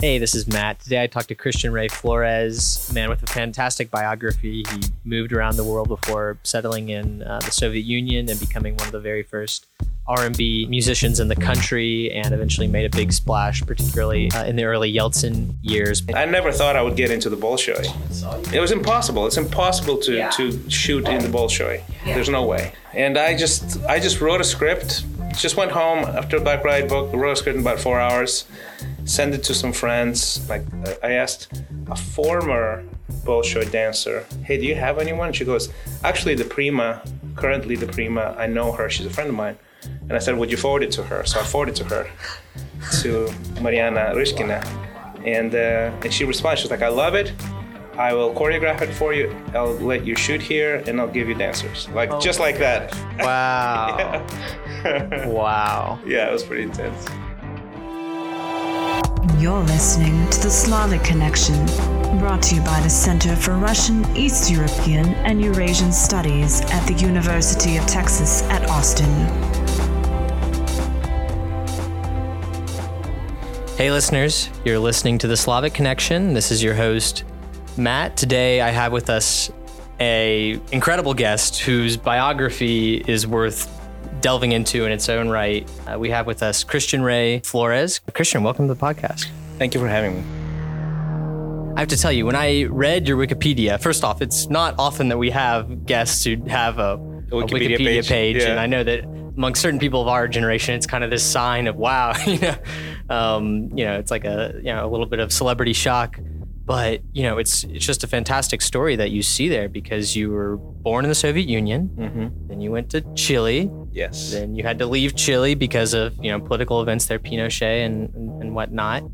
Hey, this is Matt. Today I talked to Christian Ray Flores, a man with a fantastic biography. He moved around the world before settling in uh, the Soviet Union and becoming one of the very first R&B musicians in the country and eventually made a big splash, particularly uh, in the early Yeltsin years. I never thought I would get into the Bolshoi. It was impossible. It's impossible to, Yeah. to shoot in the Bolshoi. There's no way. And I just I just wrote a script. Just went home after a Black ride book, wrote a script in about four hours, sent it to some friends. Like I asked a former Bolshoi dancer, "Hey, do you have anyone?" She goes, "Actually, the prima, currently the prima, I know her. She's a friend of mine." And I said, "Would you forward it to her?" So I forwarded to her, to Mariana Ryzhkina, and uh, and she responded. She's like, "I love it. I will choreograph it for you. I'll let you shoot here, and I'll give you dancers, like just like that." Wow. wow. yeah, it was pretty intense. You're listening to the Slavic Connection, brought to you by the Center for Russian, East European, and Eurasian Studies at the University of Texas at Austin. Hey, listeners, you're listening to the Slavic Connection. This is your host, Matt. Today, I have with us a incredible guest whose biography is worth delving into in its own right. Uh, we have with us Christian Ray Flores. Christian, welcome to the podcast. Thank you for having me. I have to tell you, when I read your Wikipedia, first off, it's not often that we have guests who have a, a Wikipedia, Wikipedia page, page, yeah. and I know that among certain people of our generation, it's kind of this sign of wow, you know, um, you know, it's like a you know a little bit of celebrity shock, but you know, it's it's just a fantastic story that you see there because you were born in the Soviet Union, hmm then you went to Chile, Yes. then you had to leave Chile because of you know political events there, Pinochet and and, and whatnot,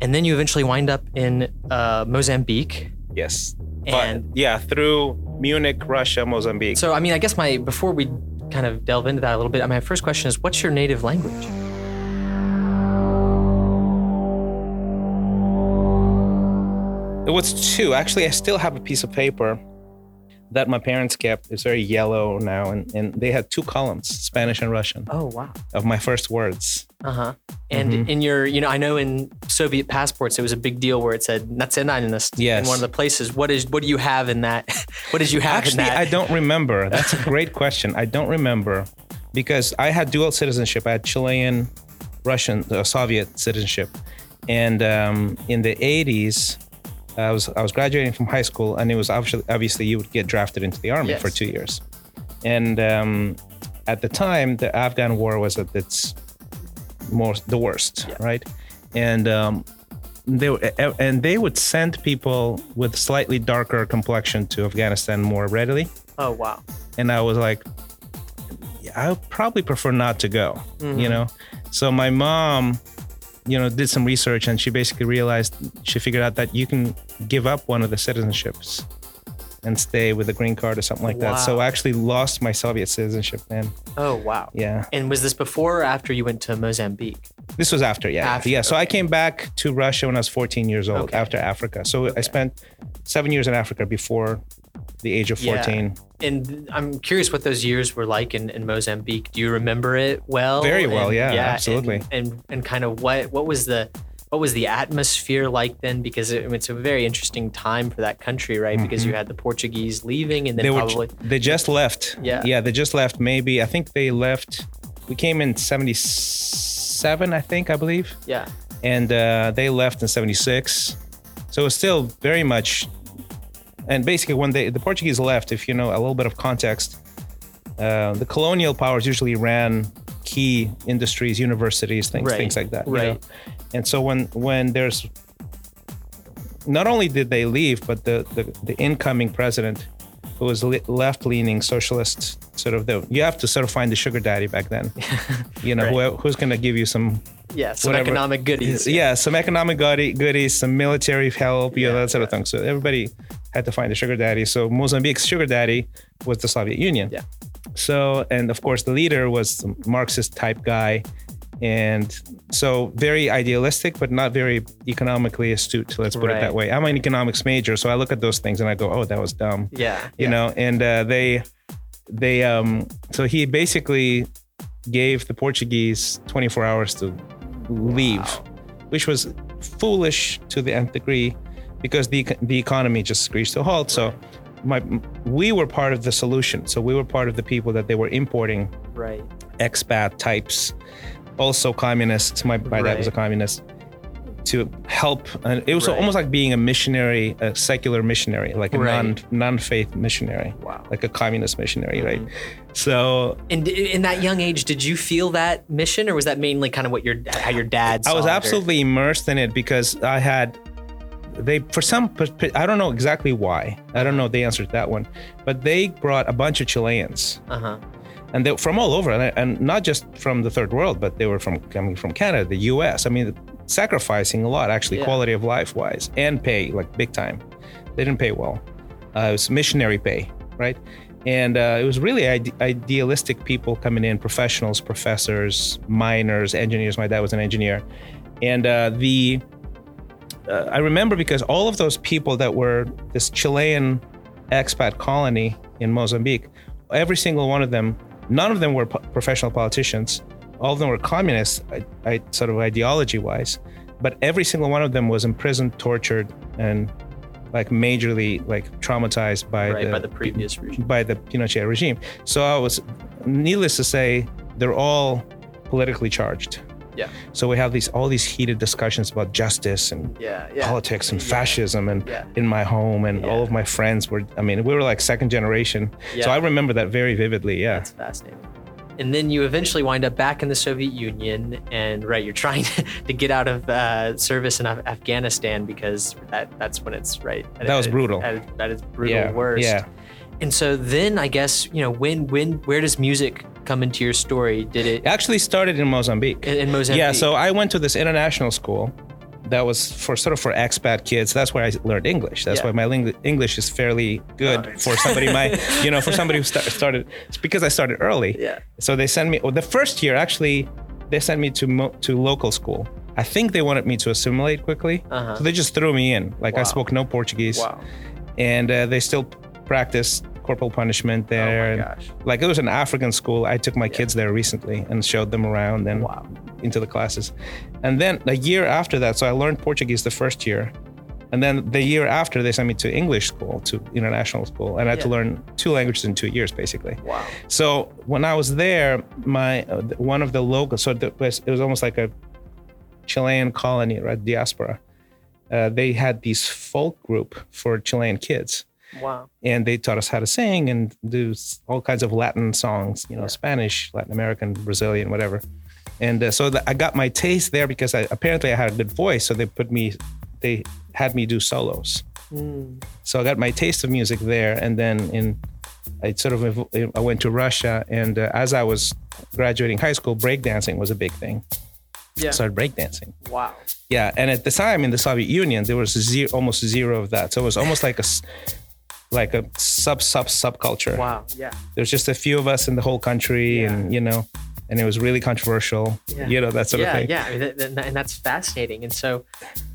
and then you eventually wind up in uh, Mozambique. Yes. And- but yeah, through Munich, Russia, Mozambique. So I mean, I guess my before we kind of delve into that a little bit, my first question is, what's your native language? It was two. Actually, I still have a piece of paper that my parents kept. is very yellow now, and, and they had two columns, Spanish and Russian, Oh wow. of my first words. Uh huh. And Mhm. in your, you know, I know in Soviet passports it was a big deal where it said "nationalist" Yes. in one of the places. What is what do you have in that? what did you have Actually, in that? I don't remember. That's a great question. I don't remember because I had dual citizenship. I had Chilean, Russian, uh, Soviet citizenship, and um, in the '80s, I was I was graduating from high school, and it was obviously obviously you would get drafted into the army Yes. for two years, and um, at the time the Afghan war was at its most the worst, right? And um, they and they would send people with slightly darker complexion to Afghanistan more readily. oh wow. And I was like, I probably prefer not to go, you know. So my mom, you know, did some research and she basically realized she figured out that you can give up one of the citizenships and stay with a green card or something like that. So Wow. I actually lost my Soviet citizenship then. Oh wow. Yeah. And was this before or after you went to Mozambique? This was after, yeah. After, yeah. So I came back to Russia when I was 14 years old Okay. after Africa. So I spent seven years in Africa before the age of Yeah. 14. And I'm curious what those years were like in, in Mozambique. Do you remember it well? Very well, And- yeah, and- absolutely. And, and kind of what what was the what was the atmosphere like then? Because it, it's a very interesting time for that country, right? Because you had the Portuguese leaving, and then Mm-hmm. they probably were they just left. Yeah. Yeah, they just left. Maybe I think they left. We came in 77, I think, I believe. yeah, and uh, they left in 76 so it was still very much and basically when they the portuguese left if you know a little bit of context uh, the colonial powers usually ran key industries universities things Right, things like that you know? And so when when there's not only did they leave but the the, the incoming president who was left-leaning socialist sort of the you have to sort of find the sugar daddy back then you know Right. who, who's going to give you some yeah. Some Whatever. economic goodies. yeah, some economic goodie, goodies, some military help, you know, that sort of thing. So everybody had to find a sugar daddy. So Mozambique's sugar daddy was the Soviet Union. Yeah. So, and of course, the leader was a Marxist type guy. And so very idealistic, but not very economically astute. Let's put Right. it that way. I'm an economics major, so I look at those things and I go, "Oh, that was dumb." yeah, you yeah. know and uh, they they um so he basically gave the portuguese 24 hours to leave which was foolish to the nth degree because the the economy just screeched to a halt. So my we were part of the solution. So we were part of the people that they were importing Right. expat types, also communists. My, my dad was a communist. To help, and it was Right. almost like being a missionary, a secular missionary, like a Right. non non faith missionary, Wow. like a communist missionary, right? Mm-hmm. So And in that young age, did you feel that mission, or was that mainly kind of what your how your dad? I was it, or- absolutely immersed in it because I had they for some I don't know exactly why I don't know the answer to that one, but they brought a bunch of Chileans Uh-huh. And they from all over and, and not just from the third world, but they were from coming from Canada, the U.S. I mean, sacrificing a lot actually, Yeah. quality of life wise, and pay like big time. They didn't pay well. Uh, it was missionary pay, right? And uh, it was really ide- idealistic people coming in, professionals, professors, miners, engineers. My dad was an engineer, and uh, the uh, I remember because all of those people that were this Chilean expat colony in Mozambique, every single one of them, none of them were po- professional politicians. All of them were communists, I, I, sort of ideology wise, but every single one of them was imprisoned, tortured, and like majorly like traumatized by Right the by the previous regime. by the Pinochet regime. So I was, needless to say, they're all politically charged. Yeah. So we have these all these heated discussions about justice and Yeah. Yeah. politics and fascism and in my home and all of my friends were I mean we were like second generation. So I remember that very vividly. Yeah. That's fascinating. And then you eventually wind up back in the Soviet Union, and right, you're trying to, get out of uh, service in Af- Afghanistan because that that's when it's right. at- That was brutal. That is brutal yeah. worst. Yeah. And so then I guess you know when when where does music come into your story? Did it actually started in Mozambique. in, in Mozambique? Yeah, so I went to this international school that was for sort of for expat kids. That's where I learned English. That's Yeah. why my ling- English is fairly good Oh, for somebody my, you know, for somebody who sta- started. It's because I started early. Yeah. So they sent me. Well, the first year actually, they sent me to mo- to local school. I think they wanted me to assimilate quickly, Uh-huh. so they just threw me in. Like I spoke no Portuguese, Wow. and uh, they still practiced corporal punishment there. Oh my gosh. Like it was an African school. I took my kids there recently and showed them around and Wow. into the classes. And then a year after that, so I learned Portuguese the first year. And then the year after, they sent me to English school, to international school, and I had to learn two languages in two years, basically. Wow. So when I was there, my uh, one of the local, so it was, it was almost like a Chilean colony, right, diaspora. Uh, they had this folk group for Chilean kids Wow. and they taught us how to sing and do all kinds of Latin songs, you know, Spanish, Latin American, Brazilian, whatever. And uh, so th- I got my taste there because I, apparently I had a good voice. So they put me, they had me do solos. So I got my taste of music there. And then in, I sort of, I went to Russia. And uh, as I was graduating high school, breakdancing was a big thing. Yeah. I started breakdancing. Wow. Yeah, and at the time in the Soviet Union, there was zero, almost zero of that. So it was almost like a, like a sub sub subculture. Wow. Yeah. There's just a few of us in the whole country, Yeah. and you know, and it was really controversial. Yeah. You know that sort yeah, of thing. Yeah, I mean, that, that- and that's fascinating. And so,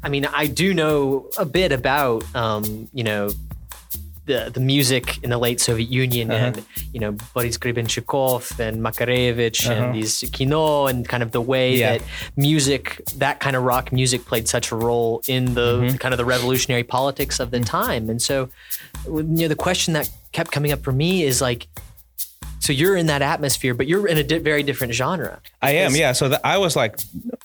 I mean, I do know a bit about, um, you know, the the music in the late Soviet Union Uh-huh. and you know Boris Grebenshchikov and Makarevich Uh-huh. and these Kino and kind of the way Yeah. that music, that kind of rock music, played such a role in the Mm-hmm. kind of the revolutionary politics of the time. And so, you know, the question that kept coming up for me is like. So you're in that atmosphere, but you're in a di- very different genre. I am. Yeah. So that I was like,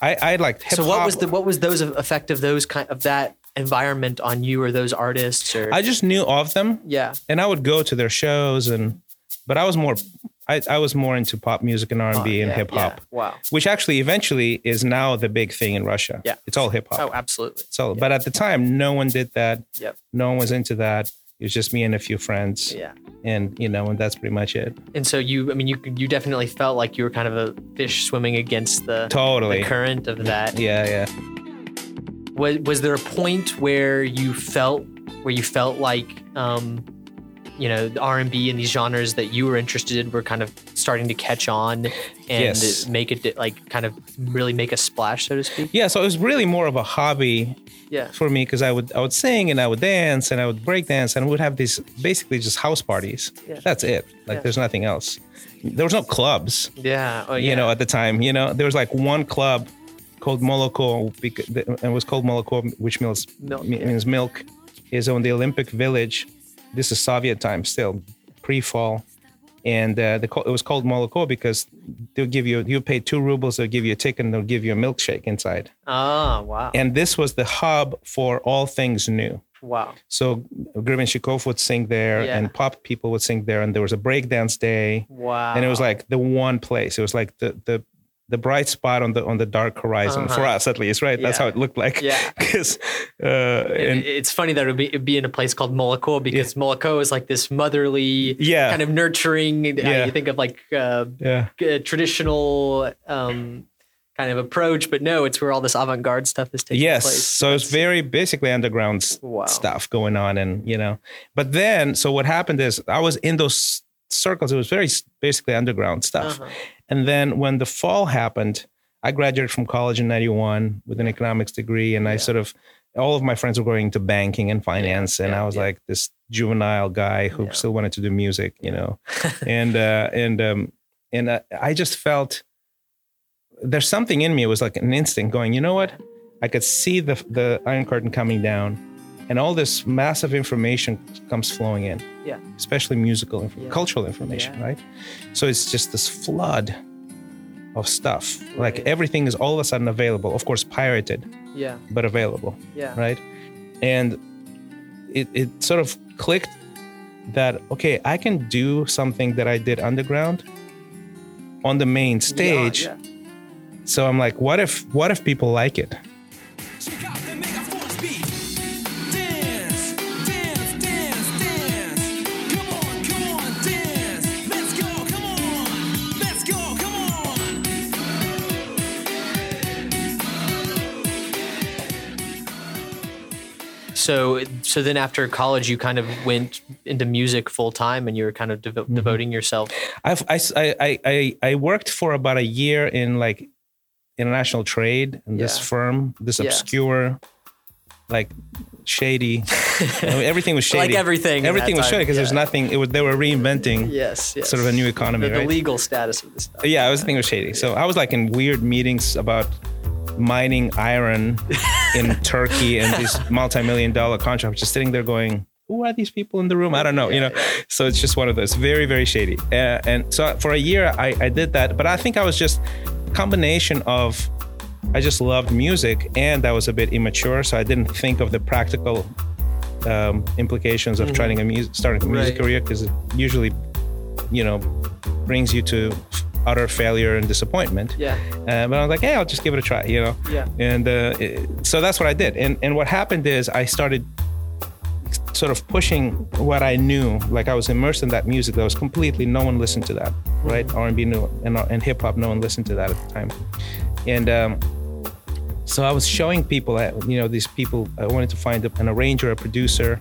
I I liked hip hop. so what was the what was those effect of those kind of that environment on you or those artists or I just knew of them, yeah and I would go to their shows, and but I was more, I, I was more into pop music and R and B and hip hop. yeah. wow Which actually eventually is now the big thing in Russia. Yeah. It's all hip hop. oh absolutely So, but at the time, no one did that. yep No one was into that. It was just me and a few friends, yeah and you know, and that's pretty much it. and so you I mean you you definitely felt like you were kind of a fish swimming against the, Totally. the current of that Yeah, yeah. Was was there a point where you felt where you felt like um you know the r&b and these genres that you were interested in were kind of starting to catch on and Yes. make it like kind of really make a splash so to speak Yeah. So it was really more of a hobby yeah for me because I would I would sing and I would dance and I would break dance and we would have these basically just house parties. Yeah. That's it. Like Yeah. there's nothing else. There was no clubs, yeah oh, you know, at the time. You know, there was like one club called Moloko, it was called Moloko, which means Milk, means milk, is on the Olympic Village. This is Soviet time still, pre-fall, and uh, the, it was called Moloko because they'll give you you pay two rubles, they'll give you a ticket, and they'll give you a milkshake inside. Ah, wow. And this was the hub for all things new. wow. So Grebenshchikov would sing there, Yeah. and pop people would sing there, and there was a breakdance day Wow. and it was like the one place. It was like the the the bright spot on the on the dark horizon for Uh-huh. us at least, right? That's how it looked like. Yeah. Because uh, It- it's funny that it would be, it'd be in a place called Moloko because Moloko is like this motherly, Yeah. kind of nurturing. uh, Yeah. you think of like uh, yeah, g- traditional um, kind of approach, but no, it's where all this avant-garde stuff is taking yes. place. So it's very basically underground Wow. stuff going on, and you know. But then, so what happened is I was in those circles. It was very basically underground stuff. Uh-huh. And then when the fall happened, I graduated from college in 91 with an economics degree. And I sort of, all of my friends were going into banking and finance. and yeah, I was yeah. like this juvenile guy who Yeah. still wanted to do music, you know? and, uh, and, um, and uh, I just felt there's something in me. It was like an instinct going, you know what? I could see the, the Iron Curtain coming down and all this massive information comes flowing in Yeah. especially musical, inf- Yeah. cultural information, Yeah. right? So it's just this flood of stuff. Like everything is all of a sudden available. Of course, pirated, Yeah. but available, Yeah. right? And it, it sort of clicked that, okay, I can do something that I did underground on the main stage. Yeah. So I'm like, what if what if people like it? So, so then after college, you kind of went into music full time, and you were kind of devo- Mm-hmm. devoting yourself. I've, I, I, I, I worked for about a year in like international trade in this firm, this Yeah. obscure, like shady. I mean, everything was shady. Like everything Everything was shady because there's yeah. nothing. It was they were reinventing Yes, yes. sort of a new economy, the, the right? legal status of this stuff. yeah, I was thinking it was shady. So I was like in weird meetings about mining iron in Turkey and these multi-million dollar contracts. Just sitting there going, who are these people in the room? I don't know, you know. So it's just one of those very, very shady. Uh, and so for a year, I, I did that. But I think I was just a combination of I just loved music and I was a bit immature, so I didn't think of the practical um, implications of trying a music, starting a music Right. career because it usually, you know, brings you to utter failure and disappointment. Yeah. Uh, but I was like, hey, I'll just give it a try, you know. Yeah. And uh, it- so that's what I did. And and what happened is I started sort of pushing what I knew. Like I was immersed in that music that was completely no one listened to that, right? R&B knew and and hip hop no one listened to that at the time. And um, so I was showing people, that, you know, these people. I wanted to find an arranger, a producer,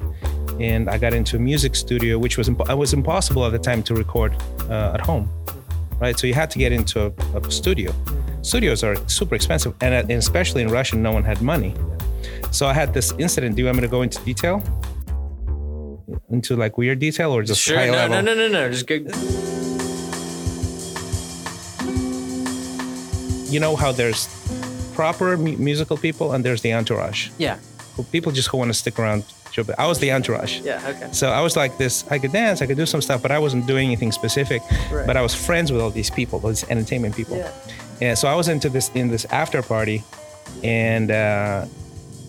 and I got into a music studio, which was imp- it was impossible at the time to record uh, at home, right? So you had to get into a, a studio. Studios are super expensive, and, uh, and especially in Russia, no one had money. So I had this incident. Do you want me to go into detail? Into like weird detail or just Sure. high No, level? no, no, no, no. Just go. You know how there's proper mu- musical people and there's the entourage. Yeah. People just who want to stick around. I was the entourage. Yeah. Okay. So I was like this. I could dance, I could do some stuff, but I wasn't doing anything specific. Right. But I was friends with all these people, all these entertainment people. Yeah. And so I was into this in this after party, and uh,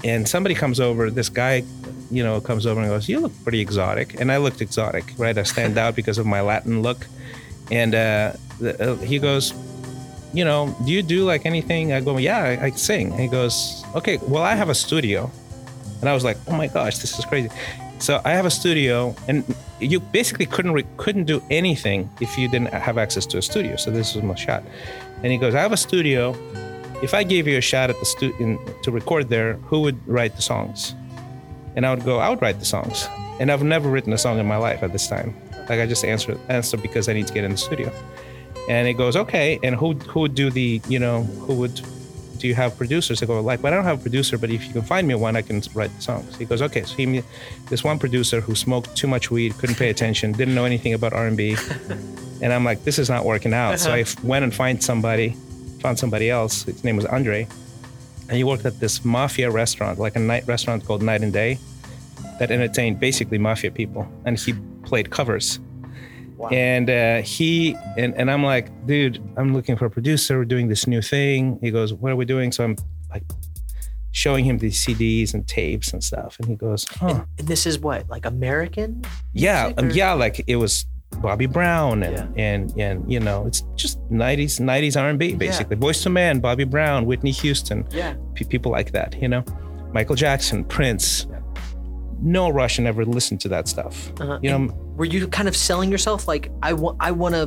and somebody comes over. This guy, you know, comes over and goes, "You look pretty exotic," and I looked exotic, right? I stand out because of my Latin look, and uh, the, uh, he goes. You know, do you do like anything? I go, yeah, I, I sing. And he goes, okay, well, I have a studio. And I was like, oh my gosh, this is crazy. So I have a studio, and you basically couldn't re- couldn't do anything if you didn't have access to a studio. So this was my shot. And he goes, I have a studio. If I gave you a shot at the stu- to record there, who would write the songs? And I would go, I would write the songs. And I've never written a song in my life at this time. Like I just answer answer because I need to get in the studio. And he goes, okay. And who who would do the you know who would do you have producers? I go like, well, I don't have a producer, but if you can find me one, I can write the songs. He goes, okay. So he, this one producer who smoked too much weed, couldn't pay attention, didn't know anything about R&B, and I'm like, this is not working out. So uh-huh. I f- went and find somebody, found somebody else. His name was Andre, and he worked at this mafia restaurant, like a night restaurant called Night and Day, that entertained basically mafia people, and he played covers. And uh, he and, and I'm like, dude, I'm looking for a producer. We're doing this new thing. He goes, what are we doing? So I'm like showing him these CDs and tapes and stuff, and he goes, huh. And this is what, like American? yeah um, yeah like it was bobby brown and and and you know it's just 90s 90s r&b basically Boyz II Men bobby brown whitney houston Yeah. pe- people like that you know michael jackson prince no russian ever listened to that stuff Uh-huh. you know And were you kind of selling yourself like I want I want to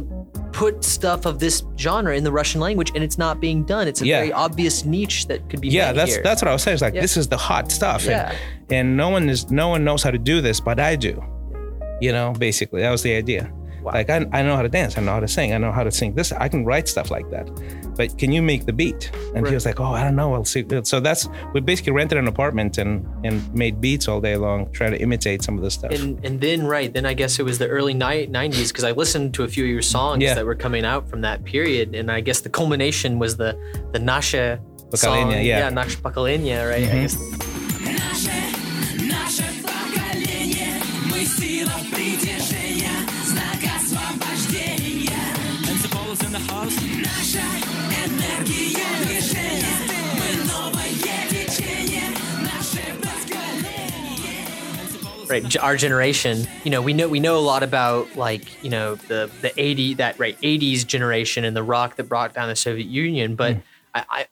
put stuff of this genre in the Russian language and it's not being done. It's a Yeah. very obvious niche that could be yeah that's here. that's what i was saying it's like Yeah. this is the hot stuff Yeah. and, and no one is no one knows how to do this but i do you know basically that was the idea Wow. Like I, I know how to dance, I know how to sing, I know how to sing this. I can write stuff like that, but can you make the beat? And right. he was like, oh, I don't know, I'll see. So that's we basically rented an apartment and and made beats all day long, trying to imitate some of the stuff. And, and then right then I guess it was the early '90s because I listened to a few of your songs yeah. that were coming out from that period, and I guess the culmination was the the Nasha song, yeah, yeah Nasha Pakalinya, right? Mm-hmm. Наша энергия движения, мы новое течение, наше поколение. right g- our generation you know we know we know a lot about like you know the the 80 that right 80s generation and the rock that brought down the Soviet Union but Hmm. I, I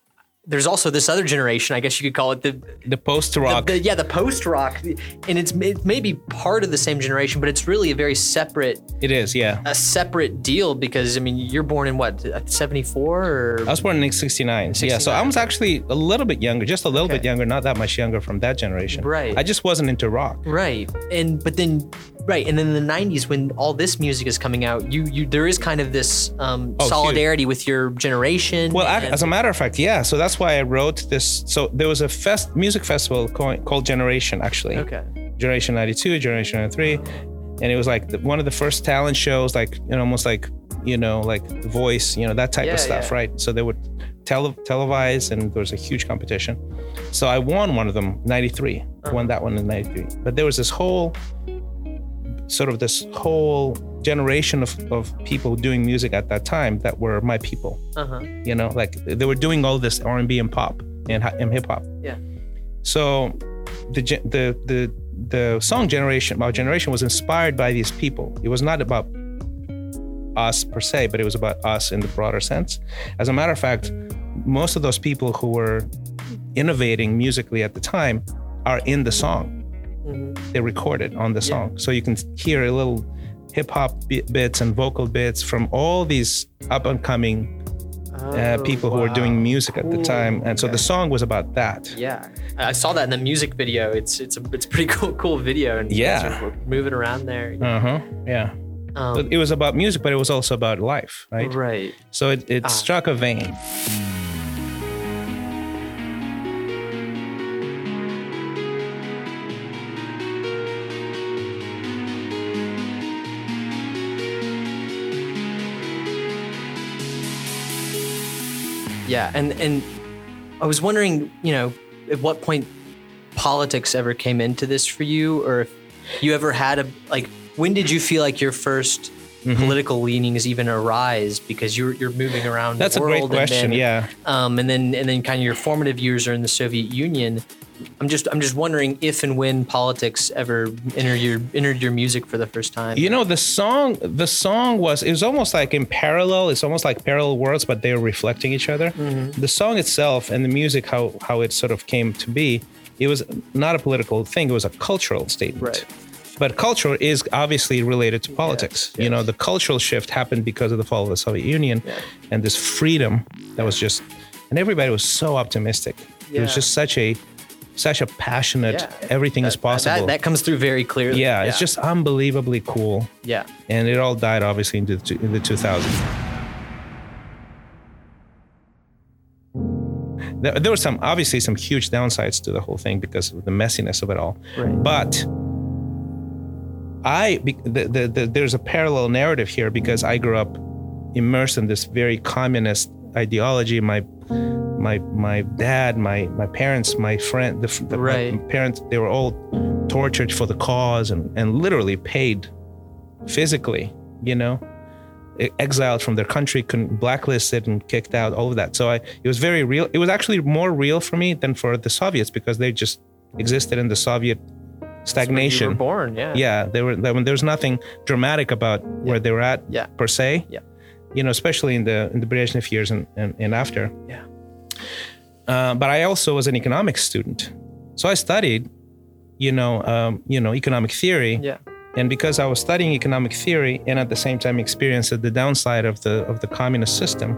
there's also this other generation I guess you could call it the the post rock. yeah, the post rock, and it's it may be part of the same generation, but it's really a very separate it is yeah a separate deal because I mean you're born in what seventy four or I was born in 69. Yeah, so I was actually a little bit younger, just a little bit younger, not that much younger from that generation. Right. I just wasn't into rock. right, and but then right, and then in the '90s when all this music is coming out, you you there is kind of this um, Oh, huge. solidarity with your generation. Well, and- as a matter of fact, yeah. So that's why I wrote this. So there was a fest music festival called, called Generation, actually. okay, Generation 92, Generation 93. And it was like the, one of the first talent shows, like, you know, almost like, you know, like Voice, you know, that type Yeah, of stuff, yeah. right? So they would tele- televise and there was a huge competition. So I won one of them, 93. I won that one in 93. But there was this whole, sort of this whole generation of, of people doing music at that time that were my people. Uh huh, you know like they were doing all this r&b and pop and, and hip-hop. Yeah, so the the the the song generation our generation was inspired by these people. It was not about us per se but it was about us in the broader sense. As a matter of fact most of those people who were innovating musically at the time are in the song Mhm. they recorded on the song so you can hear a little hip-hop bi- bits and vocal bits from all these up and coming uh, Oh, people who were doing wow. music at the time, and so the song was about that. Yeah, I saw that in the music video. It's it's a it's a pretty cool cool video, and Yeah. moving around there. Uh huh. Yeah. Um, But it was about music, but it was also about life, right? right. So it, it Ah. struck a vein. Yeah, and and I was wondering, you know, at what point politics ever came into this for you, or if you ever had a like, when did you feel like your 1st Mm-hmm. political leanings even arise because you're you're moving around That's the a great question. then, yeah. um, and then and then kind of your formative years are in the Soviet Union. I'm just I'm just wondering if and when politics ever entered your entered your music for the first time. You know, the song, the song was, it was almost like in parallel. It's almost like parallel worlds, but they're reflecting each other. Mm-hmm. The song itself and the music, how how it sort of came to be, it was not a political thing. It was a cultural statement. Right. But culture is obviously related to politics. You know, the cultural shift happened because of the fall of the Soviet Union and this freedom that was just, and everybody was so optimistic. It was just such a, such a passionate, Yeah. everything is possible. That, that comes through very clearly. yeah, it's just unbelievably cool yeah. and it all died obviously in the, in the 2000s. There, there were some obviously some huge downsides to the whole thing because of the messiness of it all. Right. But I the, the, the, there's a parallel narrative here because I grew up immersed in this very communist ideology. My my my dad, my my parents, my friend, the, the Right. parents, they were all tortured for the cause and and literally paid physically, you know, exiled from their country, couldn't blacklisted and kicked out, all of that. So I, it was very real. It was actually more real for me than for the Soviets because they just existed in the Soviet stagnation. born, yeah. Yeah, there were there, there was nothing dramatic about where they were at Yeah. per se. Yeah. You know, especially in the in the Brezhnev years and, and, and after. Yeah. Uh, but I also was an economics student, so I studied, you know, um, you know, economic theory. Yeah. And because I was studying economic theory and at the same time experienced the downside of the of the communist system,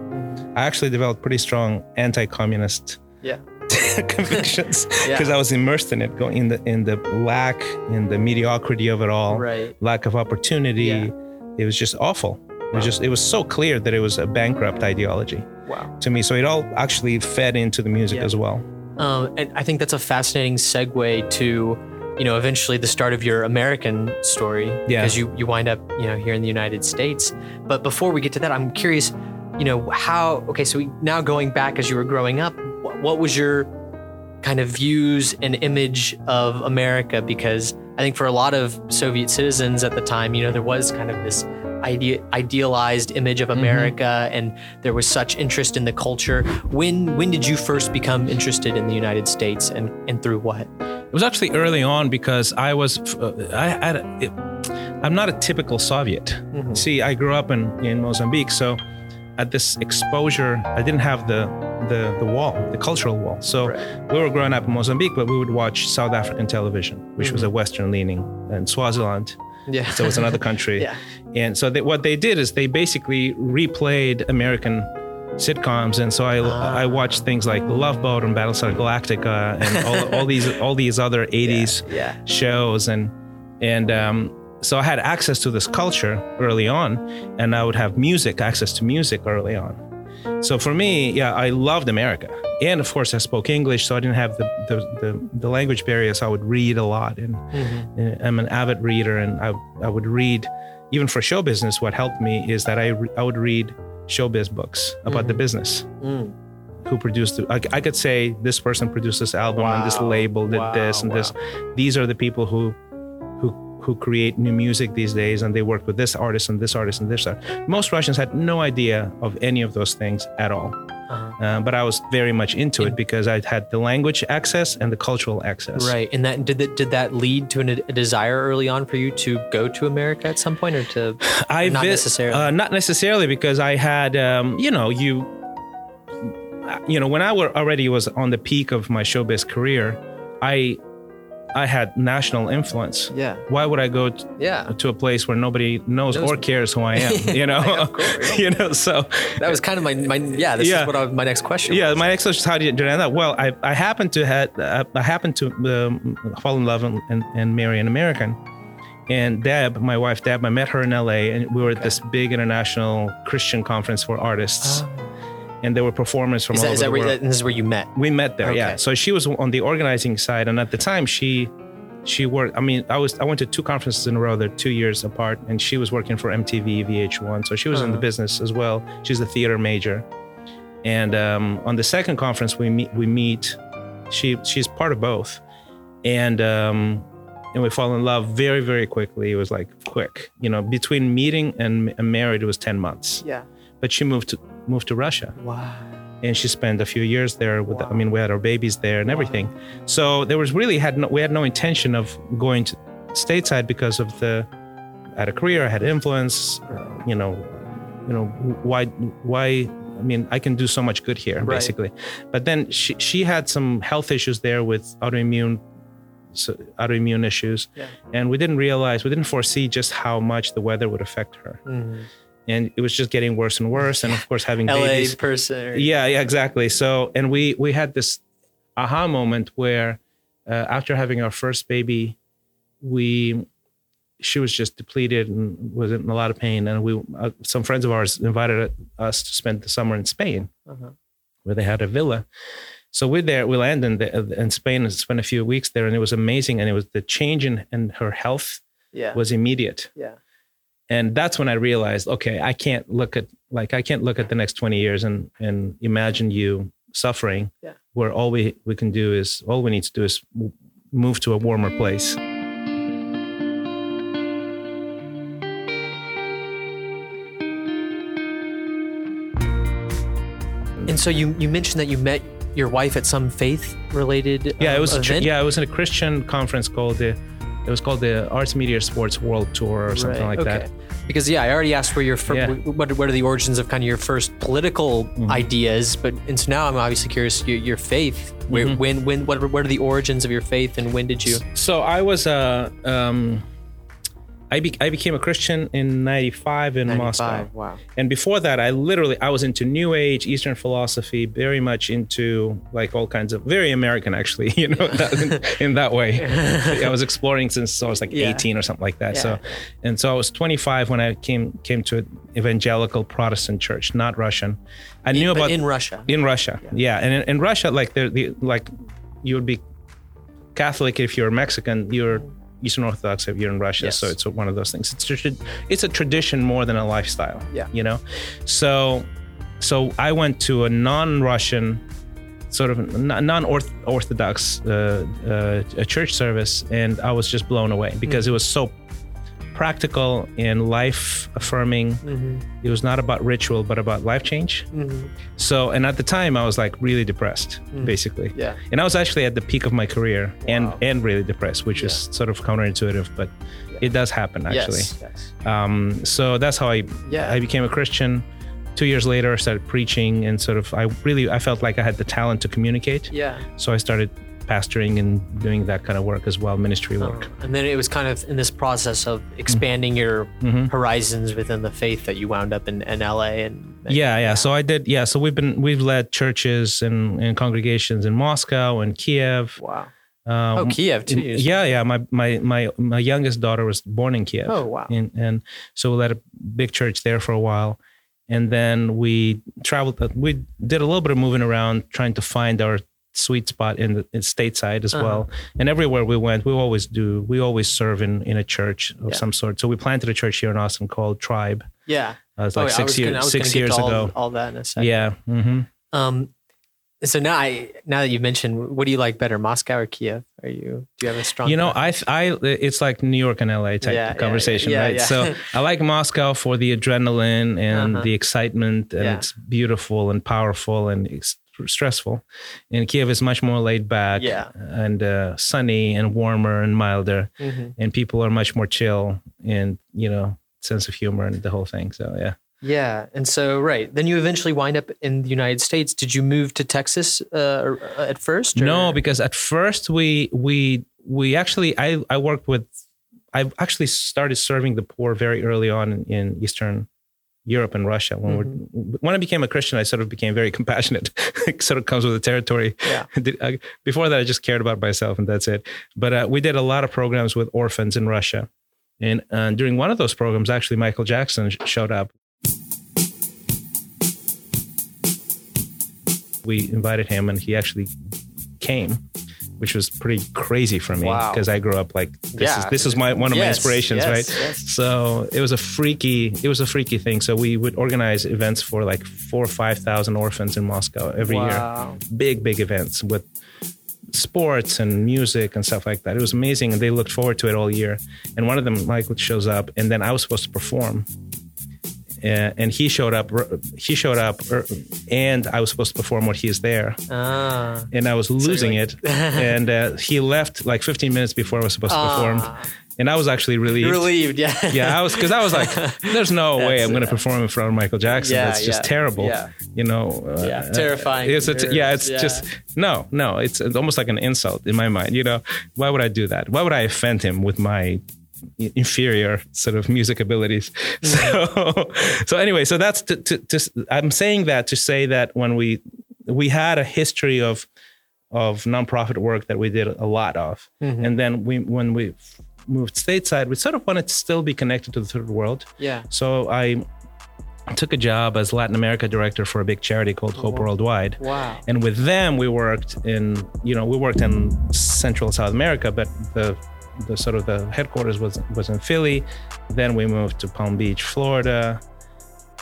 I actually developed pretty strong anti-communist Yeah. convictions Yeah. because I was immersed in it, going in the in the lack, in the mediocrity of it all, Right. lack of opportunity. Yeah. It was just awful. It was just it was so clear that it was a bankrupt ideology Wow. to me. So it all actually fed into the music Yeah. as well. Um, and I think that's a fascinating segue to, you know, eventually the start of your American story. Yeah. Because you, you wind up, you know, here in the United States. But before we get to that, I'm curious, you know, how, okay, so we, now going back as you were growing up, what, what was your kind of views and image of America? Because I think for a lot of Soviet citizens at the time, you know, there was kind of this idea, idealized image of America mm-hmm. and there was such interest in the culture. When when did you first become interested in the United States and, and through what? It was actually early on because I was, uh, I had, it, I'm not a typical Soviet. Mm-hmm. See, I grew up in, in Mozambique, so at this exposure, I didn't have the, the, the wall, the cultural wall. So Right. we were growing up in Mozambique, but we would watch South African television, which was mm-hmm. a Western leaning, and Swaziland. Yeah. So it was another country. Yeah. And so they, what they did is they basically replayed American sitcoms, and so I I watched things like Love Boat and Battlestar Galactica and all, all these all these other '80s yeah. shows, and and um, so I had access to this culture early on, and I would have music access to music early on. So for me, yeah, I loved America, and of course I spoke English, so I didn't have the the, the, the language barrier. So I would read a lot, and uh, I'm an avid reader, and I I would read even for show business. What helped me is that I re- I would read showbiz books about the business. Mm. Who produced it? I, I could say this person produced this album and this label did Wow, this and this. These are the people who who who create new music these days, and they work with this artist and this artist and this artist. Most Russians had no idea of any of those things at all. Uh-huh. Uh, but I was very much into it because I had the language access and the cultural access. Right. And that did that did that lead to an, a desire early on for you to go to America at some point or to I Not vis- necessarily. Uh, not necessarily because I had, um, you know, you, you know, when I were already was on the peak of my showbiz career, I, I had national influence. Yeah. Why would I go t- Yeah. to a place where nobody knows, Knows or cares who I am? You know, course. you know. So, That was kind of my, my yeah, this Yeah. is what I, my next question yeah, was. my next question is how did you end up? Well, I, I happened to had uh, I happened to um, fall in love and, and, and marry an American. And Deb, my wife Deb, I met her in LA, and we were at this big international Christian conference for artists, and there were performers from Is all that, is over that the where world. that, this is where you met? We met there, yeah. So she was on the organizing side, and at the time she she worked. I mean, I was I went to two conferences in a row. They're two years apart, and she was working for MTV, VH1. So she was in the Uh-huh. business as well. She's a theater major, and um, on the second conference we meet we meet. She she's part of both, and um, and we fall in love very very quickly. It was like quick, you know. Between meeting and, and married, it was ten months. Yeah. But she moved to moved to Russia Wow. and she spent a few years there with i mean we had our babies there and everything so there was really had no we had no intention of going to stateside because of the I had a career i had influence you know you know why why i mean i can do so much good here Right. basically but then she she had some health issues there with autoimmune so autoimmune issues Yeah. and we didn't realize we didn't foresee just how much the weather would affect her Mhm. And it was just getting worse and worse and of course having LA babies person. or- yeah, yeah, exactly. So, and we we had this aha moment where uh, after having our first baby, we she was just depleted and was in a lot of pain, and we uh, some friends of ours invited us to spend the summer in Spain, Uh-huh. where they had a villa. So we're there. We landed in, the, in Spain and spent a few weeks there, and it was amazing. And it was the change in, in her health Yeah. was immediate yeah. And that's when i realized okay i can't look at like i can't look at the next 20 years and and imagine you suffering, Yeah. where all we we can do is all we need to do is move to a warmer place. And so you you mentioned that you met your wife at some faith related Yeah, it um, was a yeah, it was in a Christian conference called the it was called the Arts Media Sports World Tour or something Right, like okay. that. Because yeah, I already asked where your fir- Yeah. Mm-hmm. what what are the origins of kind of your first political ideas, but and so now I'm obviously curious your, your faith. Where, Mm-hmm. When when what what are the origins of your faith and when did you? So I was uh, um, I, be- I became a Christian in '95 in Moscow. wow. And before that, I literally I was into New Age, Eastern philosophy, very much into like all kinds of very American actually, you know, that, in, in that way. I was exploring since I was like Yeah. 18 or something like that. Yeah. So, and so I was 25 when I came came to an evangelical Protestant church, not Russian. I knew about in Russia. in Russia, yeah, and in, in Russia, like the like, you would be Catholic if you're Mexican. You're Eastern Orthodox if you're in Russia. Yes. So it's one of those things. It's just, it's a tradition more than a lifestyle. Yeah. you know. So, so I went to a non-Russian, sort of non-orthodox uh, uh, a church service, and I was just blown away because Mm. it was so practical and life affirming. Mm-hmm. It was not about ritual, but about life change. So, and at the time, I was like really depressed, basically. Mm. Yeah. And I was actually at the peak of my career and and really depressed, which is sort of counterintuitive, but it does happen actually. Yes. yes. Um, so that's how I Yeah. I became a Christian. Two years later, I started preaching, and sort of I really I felt like I had the talent to communicate. Yeah. So I started pastoring and doing that kind of work as well, ministry work. Um, and then it was kind of in this process of expanding your Mm-hmm. horizons within the faith that you wound up in, in LA and yeah yeah so i did yeah so we've been we've led churches and, and congregations in moscow and kiev wow. um, Oh, Kiev too. yeah yeah my, my my my youngest daughter was born in kiev Oh, wow. and, and so we led a big church there for a while and then we traveled we did a little bit of moving around trying to find our sweet spot in the in stateside as Uh-huh. well and everywhere we went we always do we always serve in in a church of Yeah. some sort so we planted a church here in austin called tribe Yeah. uh, it's Oh, like six was gonna- I years was six years all, ago All that in a second. yeah hmm Um, so now I now that you mentioned, what do you like better, Moscow or Kiev? Are you do you have a strong? You know? I, I, it's like New York and LA type Yeah, conversation, yeah, right? yeah. So I like Moscow for the adrenaline and Uh-huh. the excitement, and it's beautiful and powerful and stressful. And Kiev is much more laid back, Yeah. and uh, sunny and warmer and milder, Mhm. and people are much more chill and you know sense of humor and the whole thing. So yeah. yeah, and so right then you eventually wind up in the United States. Did you move to Texas uh, at first? or- No, because at first we we we actually I I worked with I actually started serving the poor very early on in, in Eastern Europe and Russia. When we when I became a Christian, I sort of became very compassionate. it sort of comes with the territory. Yeah. Before that, I just cared about myself and that's it. But uh, we did a lot of programs with orphans in Russia. And uh, during one of those programs, actually, Michael Jackson sh- showed up. We invited him, and he actually came, which was pretty crazy for me Wow. because I grew up like this Yeah. is this is my one of my inspirations, yes, right? yes. So it was a freaky it was a freaky thing. So we would organize events for like four or five thousand orphans in Moscow every Wow. year, big big events with sports and music and stuff like that. It was amazing, and they looked forward to it all year. And one of them, Michael, shows up, and then I was supposed to perform. Uh, and he showed up. He showed up, and I was supposed to perform what he is there Ah. and I was losing like- it. and uh, he left like 15 minutes before I was supposed to perform, and I was actually relieved. Relieved, yeah. Yeah, I was because I was like, "There's no way I'm going to perform in front of Michael Jackson. Yeah, That's just yeah, terrible." yeah. You know. uh, Yeah, terrifying It's t- yeah, it's nerves, just no, no. It's, it's almost like an insult in my mind. You know, why would I do that? Why would I offend him with my inferior sort of music abilities. So, so anyway, so that's to, to, to, I'm saying that to say that when we we had a history of of nonprofit work that we did a lot of, mm-hmm. and then we when we moved stateside, we sort of wanted to still be connected to the third world. Yeah. So I took a job as Latin America director for a big charity called oh, Hope Worldwide. Wow. And with them, we worked in, you know, we worked in Central South America, but the the sort of the headquarters was was in Philly. Then we moved to Palm Beach, Florida,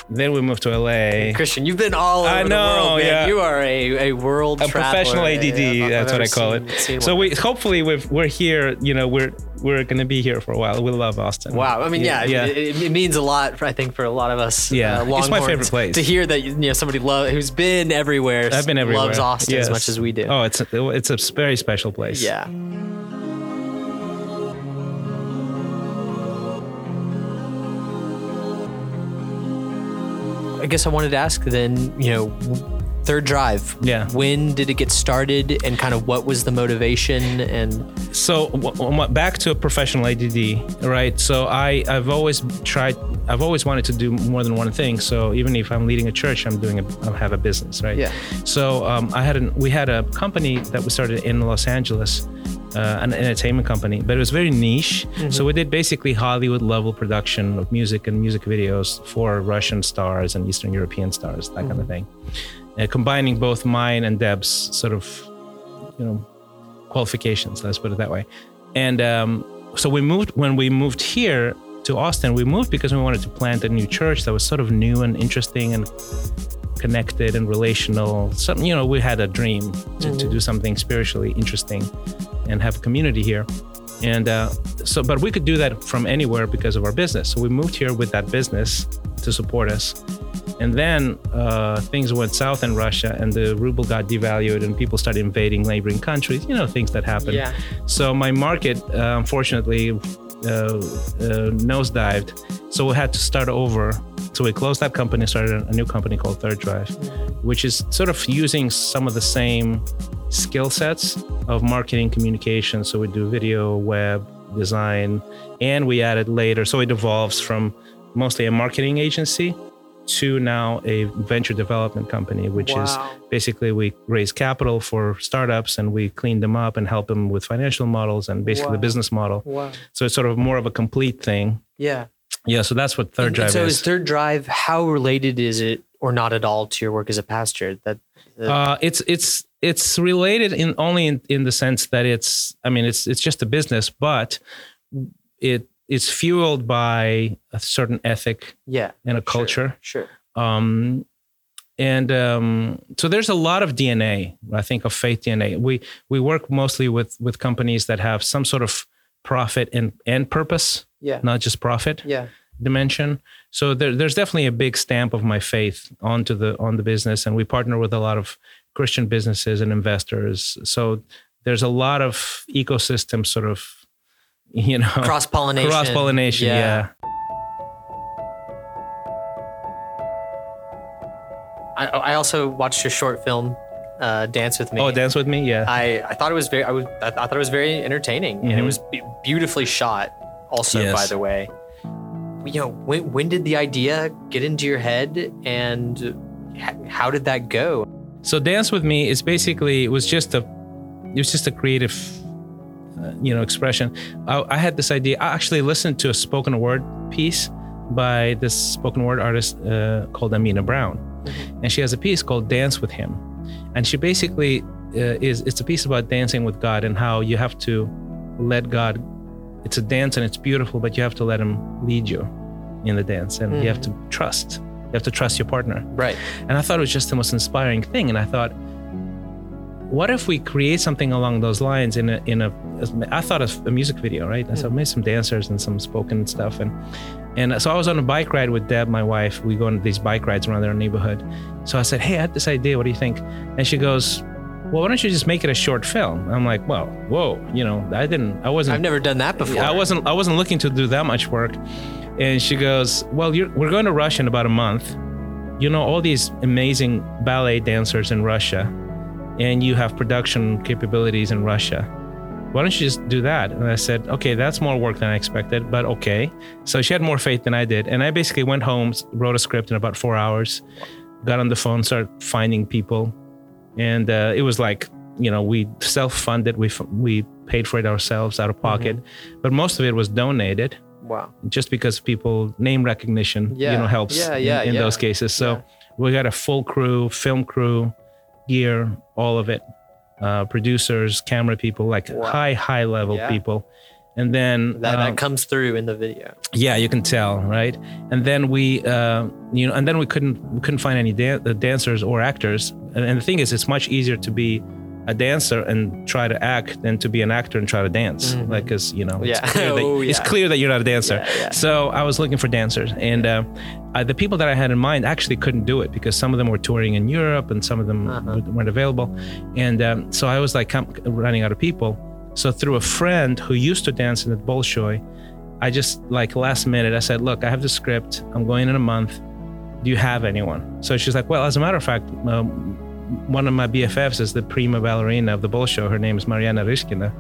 Then we moved to LA. Christian, you've been all over I the know, world, man. yeah. You are a, a world a traveler. professional ADD. Yeah, that's what I call seen- it. seen So we hopefully we've, we're here. You know, we're we're gonna be here for a while. We love Austin. Wow, I mean, yeah, yeah. It, it means a lot. I think for a lot of us, Yeah, uh, it's my favorite place. to hear that you know somebody love who's been everywhere. I've been everywhere. Loves Austin as much as we do. Oh, it's a, it's a very special place. yeah. I guess I wanted to ask then, you know, third drive. Yeah. When did it get started, and kind of what was the motivation? And so back to a professional ADD, right? So I I've always tried I've always wanted to do more than one thing. So even if I'm leading a church, I'm doing a I have a business, right? Yeah. So um, I had an we had a company that we started in Los Angeles. Uh, an entertainment company, but it was very niche. So we did basically Hollywood level production of music and music videos for Russian stars and Eastern European stars, that kind of thing. Uh, combining both mine and Deb's sort of, you know, qualifications. Let's put it that way. And um, so we moved when we moved here to Austin. We moved because we wanted to plant a new church that was sort of new and interesting and connected and relational. Something you know, we had a dream to, to do something spiritually interesting and have a community here. And uh, so, but we could do that from anywhere because of our business. So we moved here with that business to support us. And then uh, things went south in Russia, and the ruble got devalued, and people started invading neighboring countries. You know, things that happen. Yeah. So my market, uh, unfortunately, Uh, uh, nosedived. So we had to start over. So we closed that company, started a new company called Third Drive, which is sort of using some of the same skill sets of marketing communication. So we do video, web, design, and we added later. So it evolves from mostly a marketing agency to now a venture development company, which Wow. is basically we raise capital for startups and we clean them up and help them with financial models and basically the business model. wow. So it's sort of more of a complete thing. Yeah. Yeah, so that's what Third And- Drive and so is. is third drive how related is it or not at all to your work as a pastor that Uh, it's it's it's related in only in, in the sense that it's I mean it's it's just a business, but it it's fueled by a certain ethic yeah and a culture. sure Um, and um, so there's a lot of DNA, I think, of faith DNA. We we work mostly with with companies that have some sort of profit and and purpose, yeah not just profit yeah dimension. So there, there's definitely a big stamp of my faith onto the on the business, and we partner with a lot of Christian businesses and investors. So there's a lot of ecosystem sort of, you know, cross pollination cross pollination. Yeah. I, I also watched your short film uh, dance with me Oh, dance with me. Yeah. I, I thought it was very I was I thought it was very entertaining and it Mhm. was be- beautifully shot also Yes. by the way you know when, when did the idea get into your head and h- how did that go So dance with me is basically it was just a it was just a creative you know expression. I, I had this idea. I actually listened to a spoken word piece by this spoken word artist uh, called Amena Brown, and she has a piece called "Dance with Him," and she basically uh, is it's a piece about dancing with God and how you have to let God. It's a dance and it's beautiful, but you have to let Him lead you in the dance, and you have to trust. You have to trust your partner. right And I thought it was just the most inspiring thing. And I thought, what if we create something along those lines in a in a I thought of a music video, right? So I made some dancers and some spoken stuff and and so I was on a bike ride with Deb, my wife. We go on these bike rides around our neighborhood. So I said, Hey, I had this idea. What do you think? And she goes, Well, why don't you just make it a short film? I'm like, Well, whoa, you know, I didn't I wasn't I've never done that before I wasn't I wasn't looking to do that much work. And she goes, "Well, you're, we're going to Russia in about a month. You know all these amazing ballet dancers in Russia, and you have production capabilities in Russia. Why don't you just do that?" And I said, "Okay, that's more work than I expected, but okay." So she had more faith than I did, and I basically went home, wrote a script in about four hours, got on the phone, started finding people, and uh, it was like you know we self-funded, we f- we paid for it ourselves out of pocket, but most of it was donated wow just because people name recognition you know helps Yeah, in- yeah, in, yeah. those cases so Yeah. we got a full crew film crew gear all of it uh, producers camera people like Wow. high high level Yeah. people And then That, um, that comes through in the video. yeah, you can tell, right? And then we, uh, you know, and then we couldn't we couldn't find any dan- uh, dancers or actors. And, and the thing is, it's much easier to be a dancer and try to act than to be an actor and try to dance. Like, because you know, Mm-hmm. Yeah. it's, clear that, Oh, it's clear that you're not a dancer. Yeah, yeah. So I was looking for dancers, and uh, uh, the people that I had in mind actually couldn't do it because some of them were touring in Europe and some of them Uh-huh. weren't available. And um, so I was like running out of people. So through a friend who used to dance in the Bolshoi, I just like last minute I said, "Look, I have the script. I'm going in a month. Do you have anyone?" So she's like, "Well, as a matter of fact, um, one of my BFFs is the prima ballerina of the Bolshoi. Her name is Mariana Ryzhkina."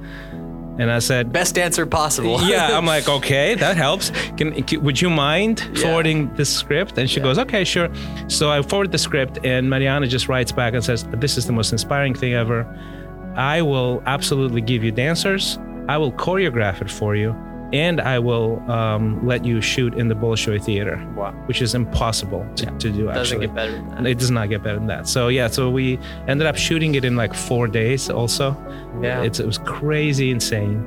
And I said, Best dancer possible. yeah, I'm like, okay, that helps. Can, can would you mind forwarding the script? And she goes, okay, sure. So I forward the script, and Mariana just writes back and says, this is the most inspiring thing ever. I will absolutely give you dancers. I will choreograph it for you, and I will um, let you shoot in the Bolshoi Theater, Wow. which is impossible to, to do. Doesn't actually, get better than that. it does not get better than that. So yeah, so we ended up shooting it in like four days. Also, Yeah. it's, it was crazy insane.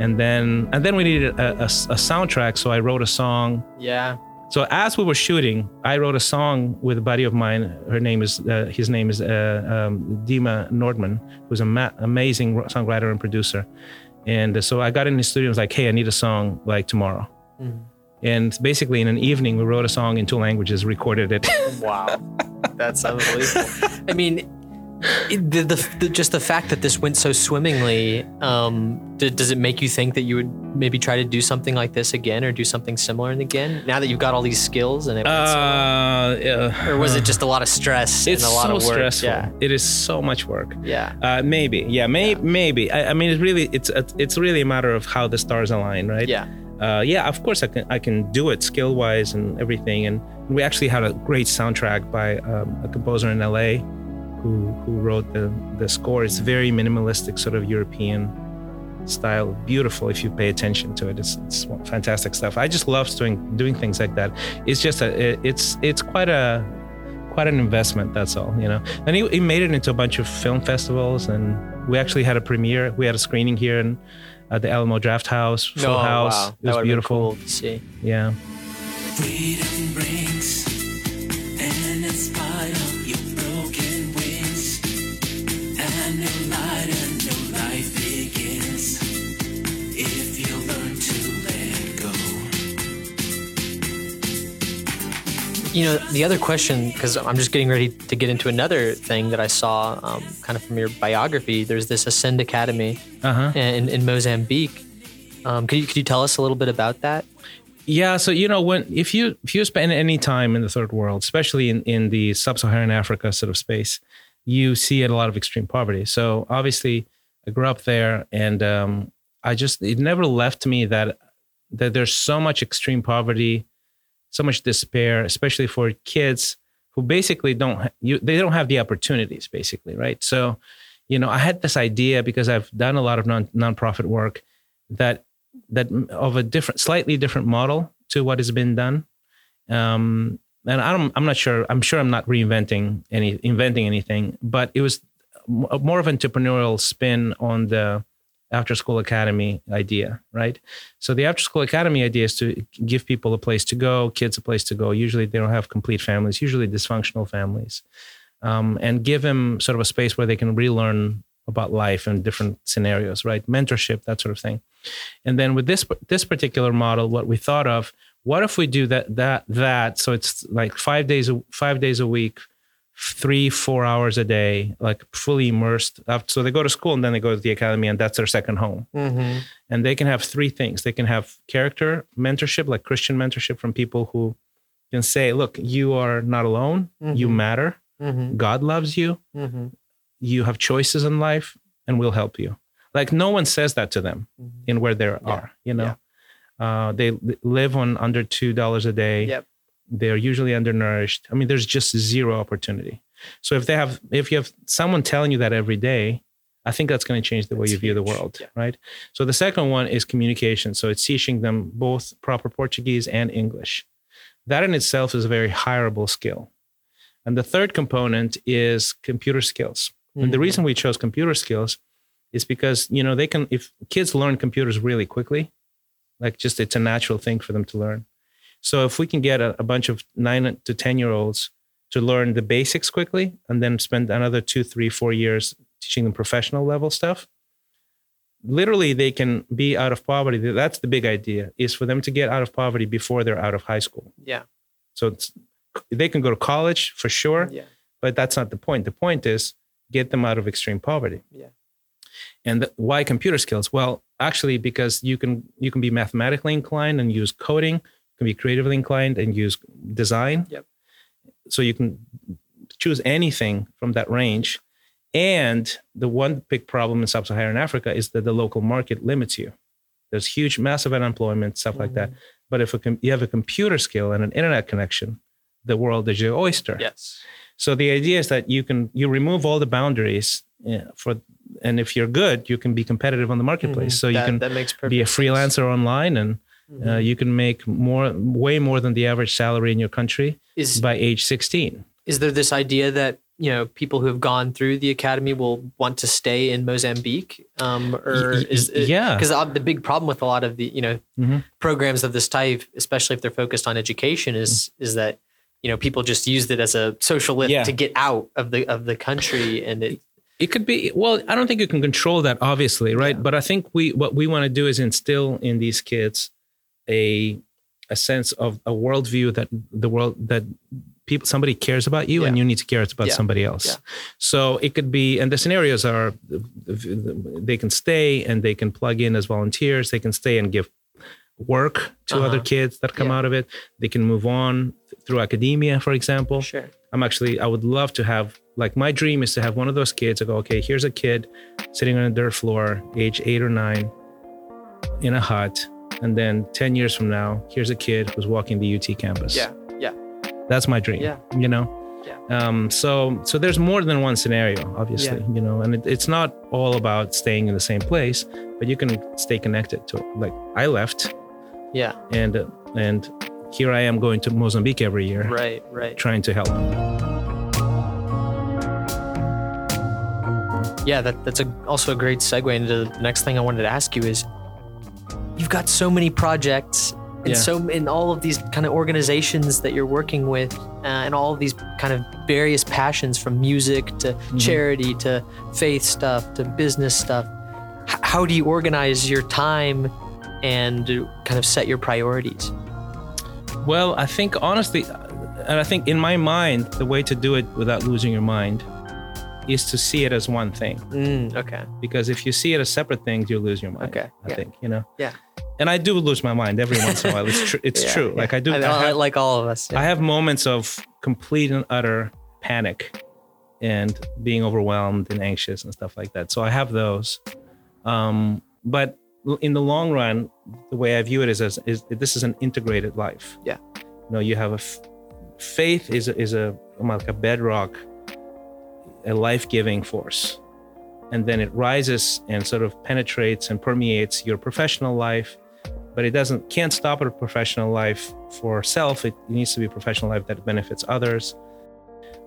And then and then we needed a, a, a soundtrack, so I wrote a song. Yeah. So as we were shooting, I wrote a song with a buddy of mine. Her name is uh, his name is uh, um, Dima Nordman, who's an ma- amazing songwriter and producer. And so I got in the studio and was like, "Hey, I need a song like tomorrow." Mm-hmm. And basically, in an evening, we wrote a song in two languages, recorded it. Wow. That's unbelievable. I mean, it- the, the, the just the fact that this went so swimmingly, um, d- does it make you think that you would maybe try to do something like this again or do something similar again? Now that you've got all these skills and it went so well? Uh, yeah. or was it just a lot of stress It's and a lot so of work? stressful. Yeah. It is so much work. Yeah. Uh, maybe, yeah, may, maybe. I, I mean, it's really, it's it's really a matter of how the stars align, right? Yeah. Uh, yeah, of course I can I can do it skill wise and everything. And we actually had a great soundtrack by um, a composer in LA, who who wrote the the score. It's mm. very minimalistic, sort of European style. Beautiful if you pay attention to it. It's, it's fantastic stuff. I just love doing doing things like that. It's just a it- it's it's quite a quite an investment. That's all, you know. And he, he made it into a bunch of film festivals, and we actually had a premiere. We had a screening here in at the Alamo Drafthouse, Full oh, House. Wow. It That was beautiful. Cool to see. Yeah. You know, the other question, because I'm just getting ready to get into another thing that I saw um, kind of from your biography. There's this Ascend Academy Uh huh. in, in Mozambique. Um, could, you, could you tell us a little bit about that? Yeah, so you know when if you if you spend any time in the third world, especially in in the sub-Saharan Africa sort of space, you see a lot of extreme poverty. So obviously, I grew up there, and um, I just it never left me that that there's so much extreme poverty, so much despair, especially for kids who basically don't you they don't have the opportunities basically, right? So, you know, I had this idea because I've done a lot of non nonprofit work that that of a different, slightly different model to what has been done. Um, and I don't, I'm not sure. I'm sure I'm not reinventing any, inventing anything, but it was more of an entrepreneurial spin on the after school academy idea, right? So the after school academy idea is to give people a place to go, kids a place to go. Usually they don't have complete families, usually dysfunctional families, um, and give them sort of a space where they can relearn about life and different scenarios, right? Mentorship, that sort of thing. And then with this this particular model, what we thought of, what if we do that that that so it's like five days five days a week, three four hours a day, like fully immersed. So they go to school and then they go to the academy, and that's their second home. Mm-hmm. And they can have three things. They can have character mentorship, like Christian mentorship from people who can say, "Look, you are not alone. You matter. Mm-hmm. God loves you. Mm-hmm. You have choices in life, and we'll help you." Like no one says that to them in where they are. You know, uh, they live on under two dollars a day. Yep. They're usually undernourished. I mean, there's just zero opportunity. So if they have, if you have someone telling you that every day, I think that's going to change the way That's you view the world, Yeah. right? So the second one is communication. So it's teaching them both proper Portuguese and English. That in itself is a very hireable skill. And the third component is computer skills. And the mm-hmm. reason we chose computer skills is because you know they can if kids learn computers really quickly, like just it's a natural thing for them to learn. So if we can get a, a bunch of nine to ten year olds to learn the basics quickly and then spend another two, three, four years teaching them professional level stuff, literally they can be out of poverty. That's the big idea is for them to get out of poverty before they're out of high school. Yeah. So it's, they can go to college for sure, Yeah. but that's not the point. The point is get them out of extreme poverty. Yeah. And th- why computer skills? Well, actually, because you can you can be mathematically inclined and use coding, can be creatively inclined and use design. Yep. So you can choose anything from that range. And the one big problem in sub-Saharan Africa is that the local market limits you. There's huge, massive unemployment, stuff like that. But if a com- you have a computer skill and an internet connection, the world is your oyster. Yes. So the idea is that you can you remove all the boundaries uh, for, and if you're good, you can be competitive on the marketplace. So you that, can that makes perfect be a sense. freelancer online, and uh, you can make more, way more than the average salary in your country Is by age 16. is there this idea that you know people who have gone through the academy will want to stay in Mozambique, um, or is yeah. Because the big problem with a lot of the you know Mhm. programs of this type, especially if they're focused on education, is is that you know people just used it as a social lift Yeah. to get out of the of the country, and it It could be well. I don't think you can control that, obviously, right? But I think we what we want to do is instill in these kids a a sense of a worldview that the world that people somebody cares about you and you need to care about Yeah. somebody else. Yeah. So it could be, and the scenarios are they can stay and they can plug in as volunteers. They can stay and give work to other Uh-huh. kids that come Yeah. out of it. They can move on through academia, for example. sure I'm actually, I would love to have, like, my dream is to have one of those kids. I go, okay, here's a kid sitting on a dirt floor, age eight or nine, in a hut. And then 10 years from now, here's a kid who's walking the UT campus. yeah yeah That's my dream. Yeah. You know? Yeah. Um, so, so there's more than one scenario, obviously, yeah. you know, and it, it's not all about staying in the same place, but you can stay connected to it. Like I left yeah and, uh, and here I am going to Mozambique every year right right trying to help. Yeah, that, that's a, also a great segue into the next thing I wanted to ask you is you've got so many projects and Yeah. so in all of these kind of organizations that you're working with uh, and all of these kind of various passions from music to Mm-hmm. charity to faith stuff to business stuff. H- how do you organize your time and kind of set your priorities? Well, I think honestly, and I think in my mind, the way to do it without losing your mind is to see it as one thing. Mm, okay. Because if you see it as separate things, you lose your mind. Okay, I yeah. think you know. Yeah. And I do lose my mind every once in a while. It's true. It's Yeah, true. yeah. Like I do. I, I have, like all of us. I have moments of complete and utter panic and being overwhelmed and anxious and stuff like that. So I have those. Um, but in the long run, the way I view it is as is this is an integrated life. Yeah. You know, you have a f- faith is a, is a like a bedrock, a life-giving force, and then it rises and sort of penetrates and permeates your professional life but it doesn't can't stop at a professional life for self. It needs to be a professional life that benefits others.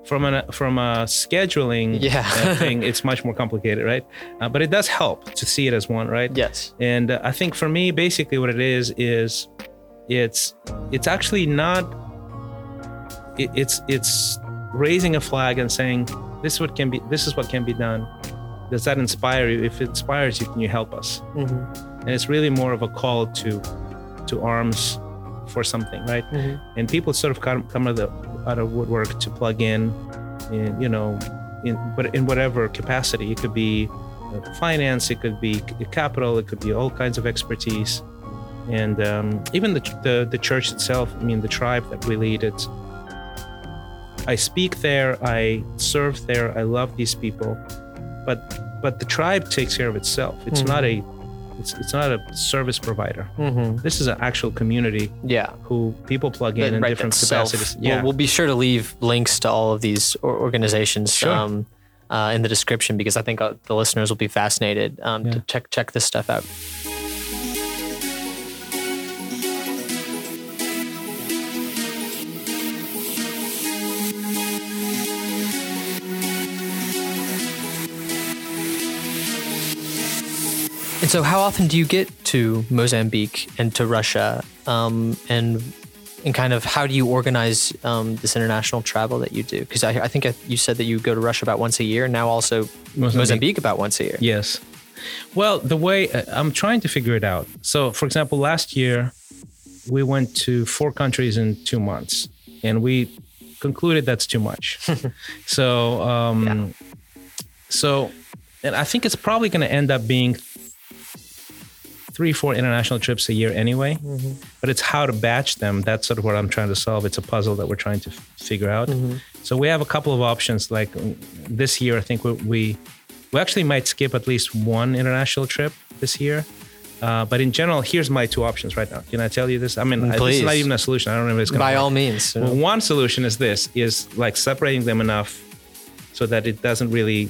From a from a scheduling Yeah. thing it's much more complicated right? Uh, but it does help to see it as one right? Yes. and uh, i think for me basically what it is is it's it's actually not it, it's it's raising a flag and saying this is what can be this is what can be done. Does that inspire you? If it inspires you can you help us? Hmm and it's really more of a call to to arms for something right? Hmm and people sort of come, come out of the out of woodwork to plug in, in you know in but in whatever capacity. It could be uh, finance it could be capital it could be all kinds of expertise. And um, even the, the the church itself i mean the tribe that we lead it's i speak there i serve there i love these people but but the tribe takes care of itself. It's Mhm. not a it's, it's not a service provider hmm this is an actual community Yeah. who people plug in That- in right, different self. capacities. We'll, we'll be sure to leave links to all of these organizations Sure. um, uh, in the description because I think uh, the listeners will be fascinated um, to check check this stuff out. And so, how often do you get to Mozambique and to Russia? Um, and and kind of how do you organize um, this international travel that you do? Because I, I think I, you said that you go to Russia about once a year. and Now also Mozambique, Mozambique. about once a year. Yes. Well, the way uh, I'm trying to figure it out. So, for example, last year we went to four countries in two months, and we concluded that's too much. so, um, so, and I think it's probably going to end up being three, four international trips a year anyway. But it's how to batch them. That's sort of what I'm trying to solve. It's a puzzle that we're trying to f- figure out. So we have a couple of options. Like mm, this year, I think we, we we actually might skip at least one international trip this year. Uh, but in general, here's my two options right now. Can I tell you this? I mean, I- this is not even a solution. I don't know if it's going to By all means. well, one solution is this: is like separating them enough so that it doesn't really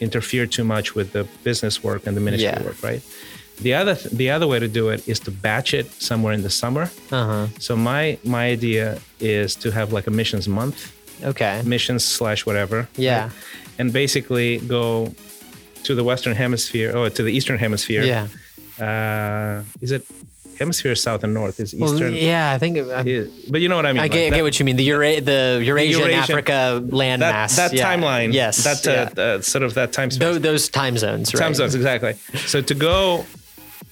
interfere too much with the business work and the ministry Yeah. work, right? The other th- the other way to do it is to batch it somewhere in the summer. Uh So my my idea is to have like a missions month. Okay. missions slash whatever. Yeah. right? And basically go to the Western Hemisphere or to the Eastern Hemisphere. Yeah. Uh, is it hemisphere south and north? Is Well, Eastern? yeah, I think. I, but you know what I mean. I like get, that- get what you mean. The, Eura- the Eurasian, Eurasian- Africa landmass. that, that yeah. timeline. Yes. That uh, yeah. uh, sort of that time space. Tho- those time zones, right? Time zones, exactly. So to go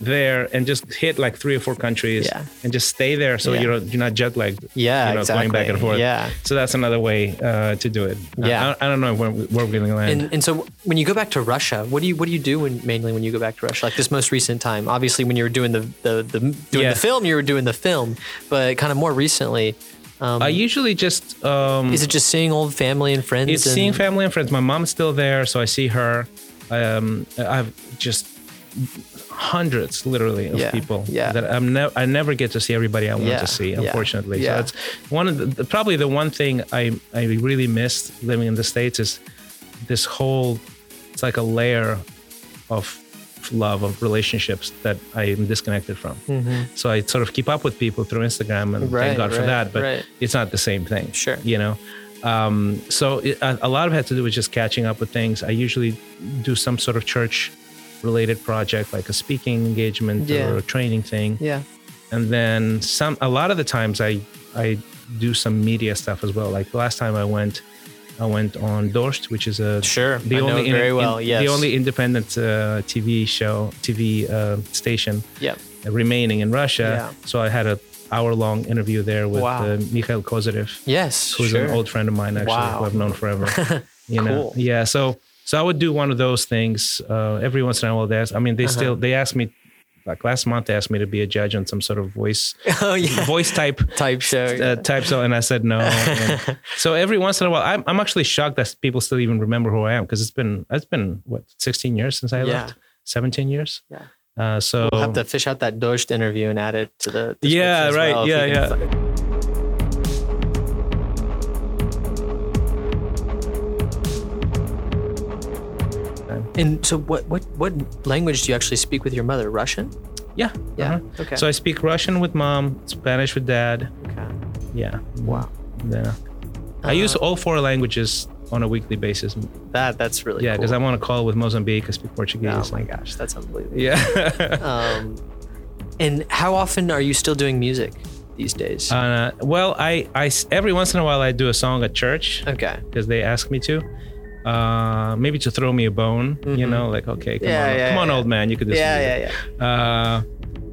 there and just hit like three or four countries Yeah. and just stay there so Yeah. you're you're not jet lagged. Yeah, you know, going back and forth. Yeah. So that's another way uh, to do it. I- Yeah. I, I don't know where, we- where we're going to land. And, and so when you go back to Russia, what do you what do you do when, mainly when you go back to Russia? Like this most recent time, obviously when you were doing the the, the doing Yeah. the film, you were doing the film, but kind of more recently, um, I usually just um, is it just seeing old family and friends? it's and, seeing family and friends. My mom's still there, so I see her. Um, I've just hundreds, literally, of Yeah, people yeah. that I'm never. I never get to see everybody I want Yeah, to see, unfortunately. So that's one of the, the probably the one thing I I really missed living in the states is this whole. It's like a layer of love of relationships that I am disconnected from. So I sort of keep up with people through Instagram, and Mm-hmm. Right, thank God for that. But right. it's not the same thing. Sure. You know. Um, so it, a, a lot of it had to do with just catching up with things. I usually do some sort of church related project, like a speaking engagement Yeah. or a training thing. Yeah. And then some, a lot of the times I, I do some media stuff as well. Like the last time I went, I went on Dozhd, which is a Sure, I know it very well, yes. the only independent uh, TV show, TV uh, station Yep. remaining in Russia. Yeah. So I had a hour long interview there with Wow. uh, Mikhail Kozyrev Yes. who's sure. an old friend of mine actually Wow. who I've known forever. You know, Cool. yeah. So so I would do one of those things uh, every once in a while. They ask, I mean, they Uh-huh. still they asked me like last month. They asked me to be a judge on some sort of voice oh yeah. voice type Type show. uh, type show, and I said no. So every once in a while, I'm I'm actually shocked that people still even remember who I am because it's been it's been what 16 years since I Yeah. left, 17 years. Yeah. Uh, so We'll have to fish out that Dozhd interview and add it to the. Yeah, right. well, Yeah, yeah. And so, what what what language do you actually speak with your mother? Russian. yeah, Yeah, uh-huh. okay. So I speak Russian with mom, Spanish with dad. Okay. Yeah. Wow. Yeah. I use all four languages on a weekly basis. That that's really Yeah, cool. because I'm on a call with Mozambique. I speak Portuguese. Oh my gosh, that's unbelievable. Yeah. Um, and how often are you still doing music these days? uh, well, I every once in a while I do a song at church okay. because they ask me to. Uh, maybe to throw me a bone, you know, like okay, come Mm-hmm. Yeah, on, yeah, come on, old man, you could do some Yeah, yeah, yeah.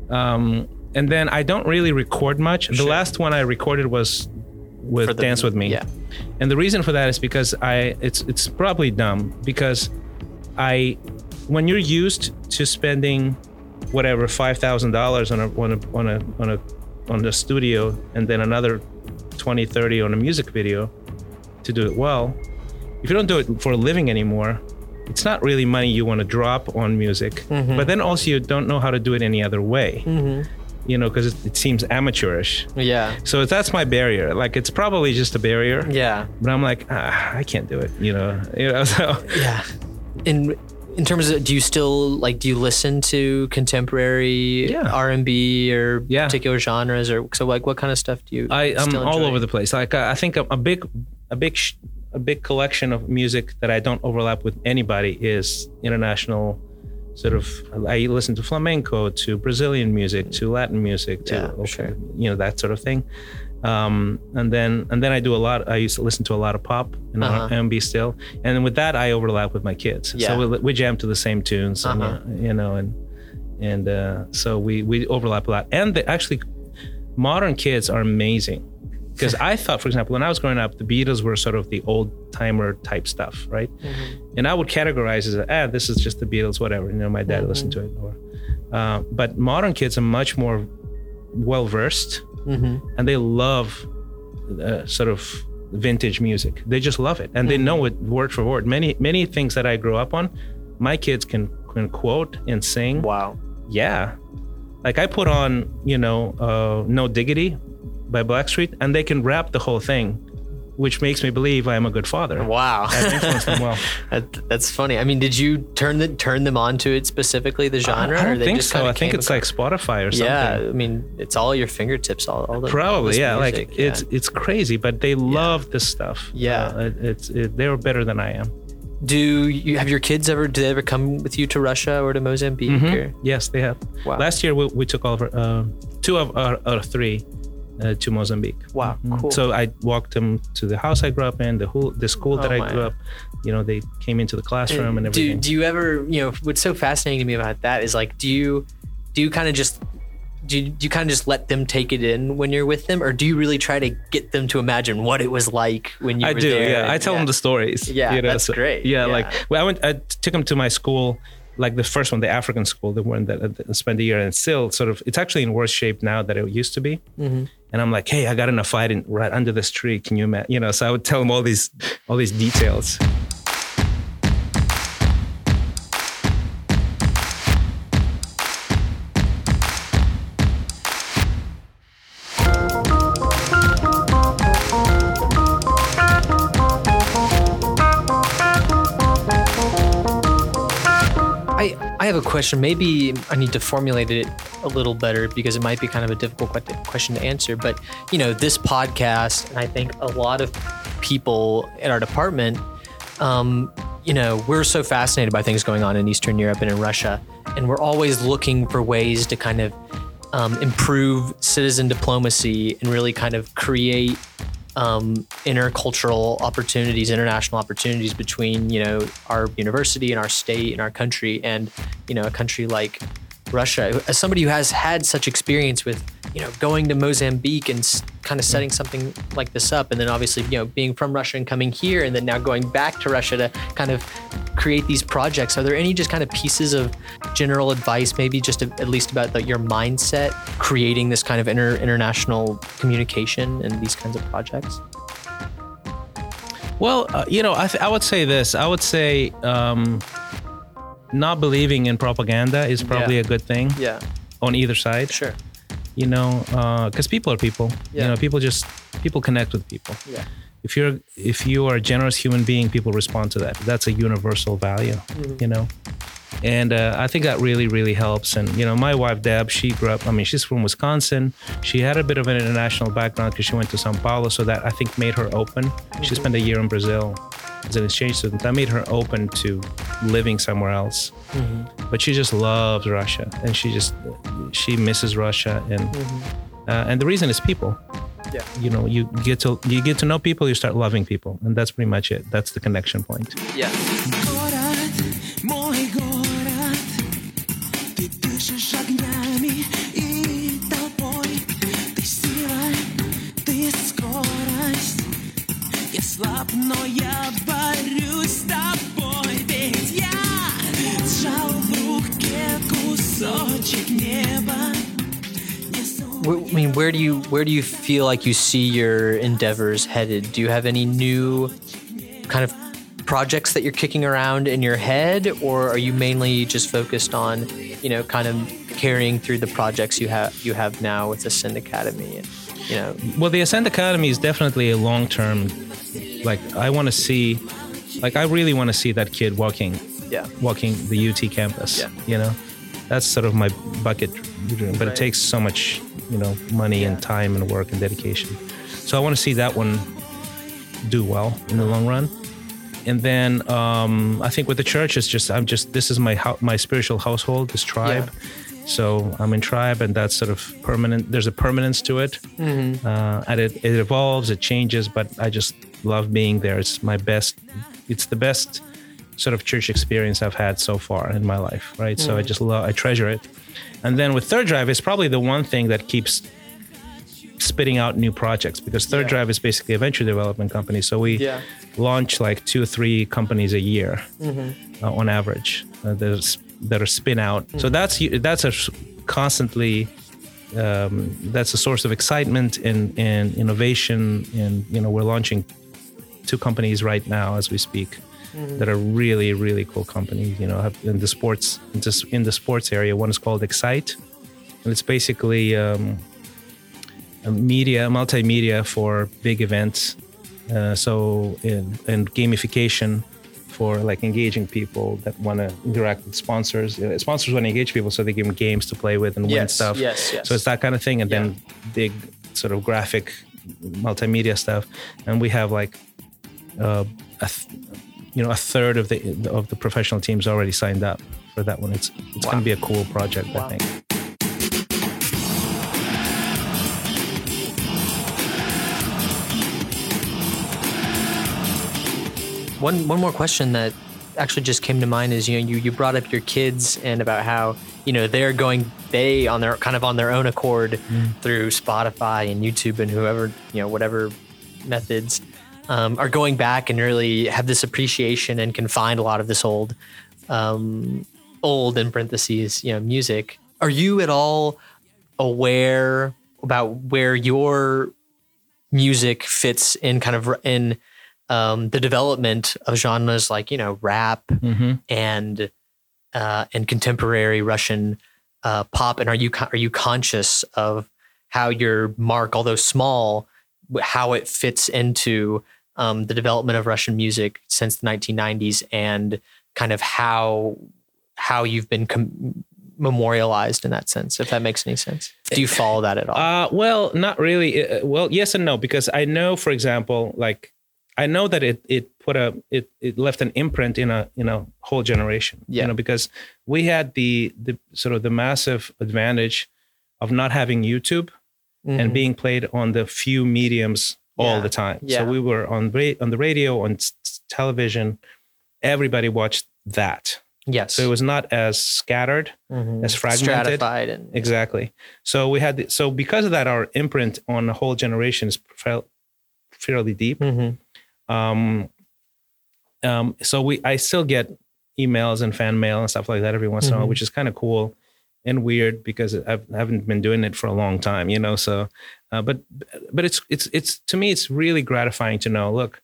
Uh, um, and then I don't really record much. The last one I recorded was with the- Dance with Me. yeah. And the reason for that is because I it's it's probably dumb because I when you're used to spending whatever five thousand dollars on a on a on a on a on the studio and then another 20 30 on a music video to do it well if you don't do it for a living anymore it's not really money you want to drop on music Mm-hmm. but then also you don't know how to do it any other way you know because it, it seems amateurish Yeah. so that's my barrier like it's probably just a barrier Yeah. but i'm like ah, i can't do it you know you know so Yeah. In in terms of, do you still like? Do you listen to contemporary Yeah. R and B or Yeah. particular genres, or so? Like, what kind of stuff do you? I, I'm all over the place. Like I I think a, a big, a big, sh- a big collection of music that I don't overlap with anybody is international sort of I listen to flamenco, to Brazilian music, to Latin music, to Yeah, sure. you know that sort of thing. Um, and then and then I do a lot. I used to listen to a lot of pop and Uh-huh. R&B still, and with that I overlap with my kids. Yeah. So we, we jam to the same tunes, and, Uh-huh. uh, you know, and and uh, so we we overlap a lot. And the, actually, modern kids are amazing because I thought, for example, when I was growing up, the Beatles were sort of the old timer type stuff, right? Mm-hmm. And I would categorize as ah, this is just the Beatles, whatever. You know, my dad Mm-hmm. listened to it, or uh, but modern kids are much more well versed, Mm-hmm. and they love uh, sort of vintage music. They just love it, and they know it word for word. Many many things that I grew up on, my kids can can quote and sing Wow. yeah like i put on you know uh no diggity by blackstreet and they can rap the whole thing which makes me believe i am a good father Wow. I've influenced them well That, that's funny. I mean, did you turn the turn them onto it specifically, the genre? I or don't think so i think it's like spotify or something Yeah, I mean, it's all your fingertips. All, all the all probably this yeah music, like it's it's crazy but they love this stuff Yeah. Uh, it- it's it, they're better than i am Do you have your kids ever? Do they ever come with you to Russia or to Mozambique? Or? yes they have Wow. last year we, we took all of our, uh, two of our, of three uh, to Mozambique. Wow, Mhm. cool. So I walked them to the house I grew up in, the whole, the school that Oh, I grew up. You know, they came into the classroom and do, everything. do you ever you know what's so fascinating to me about that is like do you do you kind of just do you, do you kind of just let them take it in when you're with them or do you really try to get them to imagine what it was like when you I do, there yeah. and- I tell them the stories. Yeah, that's great. Yeah, Yeah. like well, I went, I took them to my school, like the first one, the African school, the one that I spent a year, and still sort of, it's actually in worse shape now than it used to be. Mm-hmm. And I'm like, hey, I got in a fight in, right under this tree. Can you imagine? You know, so I would tell them all these, all these details. Have a question. Maybe I need to formulate it a little better because it might be kind of a difficult question to answer. But, you know, this podcast, and I think a lot of people in our department, um, you know, we're so fascinated by things going on in Eastern Europe and in Russia. And we're always looking for ways to kind of um, improve citizen diplomacy and really kind of create um, intercultural opportunities, international opportunities between you know our university and our state and our country, and you know a country like Russia. As somebody who has had such experience with you know going to Mozambique and kind of setting something like this up, and then obviously you know being from Russia and coming here, and then now going back to Russia to kind of create these projects. Are there any just kind of pieces of general advice, maybe just at least about the, your mindset, creating this kind of inter, international communication and these kinds of projects? Well, uh, you know, I, th- I would say this. I would say um, not believing in propaganda is probably Yeah. a good thing Yeah, on either side. sure. You know, because people are people. Yeah. You know, people just people connect with people. Yeah. If you're if you are a generous human being, people respond to that. That's a universal value. Mm-hmm. You know. And uh, I think that really, really helps. And you know, my wife Deb, she grew up. I mean, she's from Wisconsin. She had a bit of an international background because she went to São Paulo, so that I think made her open. She spent a year in Brazil as an exchange student. That made her open to living somewhere else. But she just loves Russia, and she just she misses Russia, and uh, and the reason is people. Yeah. You know, you get to you get to know people, you start loving people, and that's pretty much it. That's the connection point. Yeah. I mean, where do you where do you feel like you see your endeavors headed? Do you have any new kind of projects that you're kicking around in your head, or are you mainly just focused on, you know, kind of carrying through the projects you have you have now with the Ascend Academy? And, you know, Well, the Ascend Academy is definitely a long term. Like I want to see, like I really want to see that kid walking, yeah, walking the UT campus. Yeah. You know, that's sort of my bucket dream. But Right. it takes so much, you know, money and time and work and dedication. So I want to see that one do well in the long run. and then um, I think with the church, it's just I'm just this is my hou- my spiritual household, this tribe. So I'm in tribe, and that's sort of permanent. There's a permanence to it, uh, and it, it evolves, it changes. But I just love being there. It's my best. It's the best sort of church experience I've had so far in my life. Right. So I just love. I treasure it. And then with Third Drive, it's probably the one thing that keeps spitting out new projects because Third Yeah. Drive is basically a venture development company. So we Yeah. launch like two or three companies a year Mm-hmm. uh, on average uh, that are spin out. Mm. So that's that's a constantly um, that's a source of excitement and, and innovation. And you know we're launching two companies right now as we speak Mm-hmm. that are really really cool companies. You know have in the sports in the, in the sports area. One is called Excite, and it's basically um, a media multimedia for big events. Uh, so in, and gamification for like engaging people that want to interact with sponsors. Uh, sponsors want to engage people so they give them games to play with and win stuff. yes, yes. So it's that kind of thing, and Yeah. then big sort of graphic multimedia stuff. And we have like uh, a th- you know a third of the of the professional teams already signed up for that one. It's it's going to be a cool project, Wow. I think. One one more question that actually just came to mind is you know you, you brought up your kids and about how you know they're going they on their kind of on their own accord mm. through Spotify and YouTube and whoever you know whatever methods um, are going back and really have this appreciation and can find a lot of this old um, old in parentheses you know music. Are you at all aware about where your music fits in kind of in um, the development of genres like you know rap and uh, and contemporary Russian uh, pop. And are you are you conscious of how your mark, although small, how it fits into um, the development of Russian music since the 1990s and kind of how how you've been com- memorialized in that sense, if that makes any sense. Do you follow that at all? Uh, well, not really. Uh, well, yes and no, because I know, for example, like I know that it it put a it it left an imprint in a in a whole generation. Yeah. You know, because we had the the sort of the massive advantage of not having YouTube and being played on the few mediums all Mm-hmm. Yeah. the time. Yeah. So we were on ra- on the radio, on s- television. Everybody watched that. yes. So it was not as scattered, Mhm. as fragmented. stratified and Exactly. So we had the, so because of that, our imprint on a whole generation is fel- fairly deep. Mhm. Um, um, so we I still get emails and fan mail and stuff like that every once in a while, Mhm. which is kind of cool and weird because I've, I haven't been doing it for a long time, you know. So, uh, but but it's it's it's to me it's really gratifying to know. Look,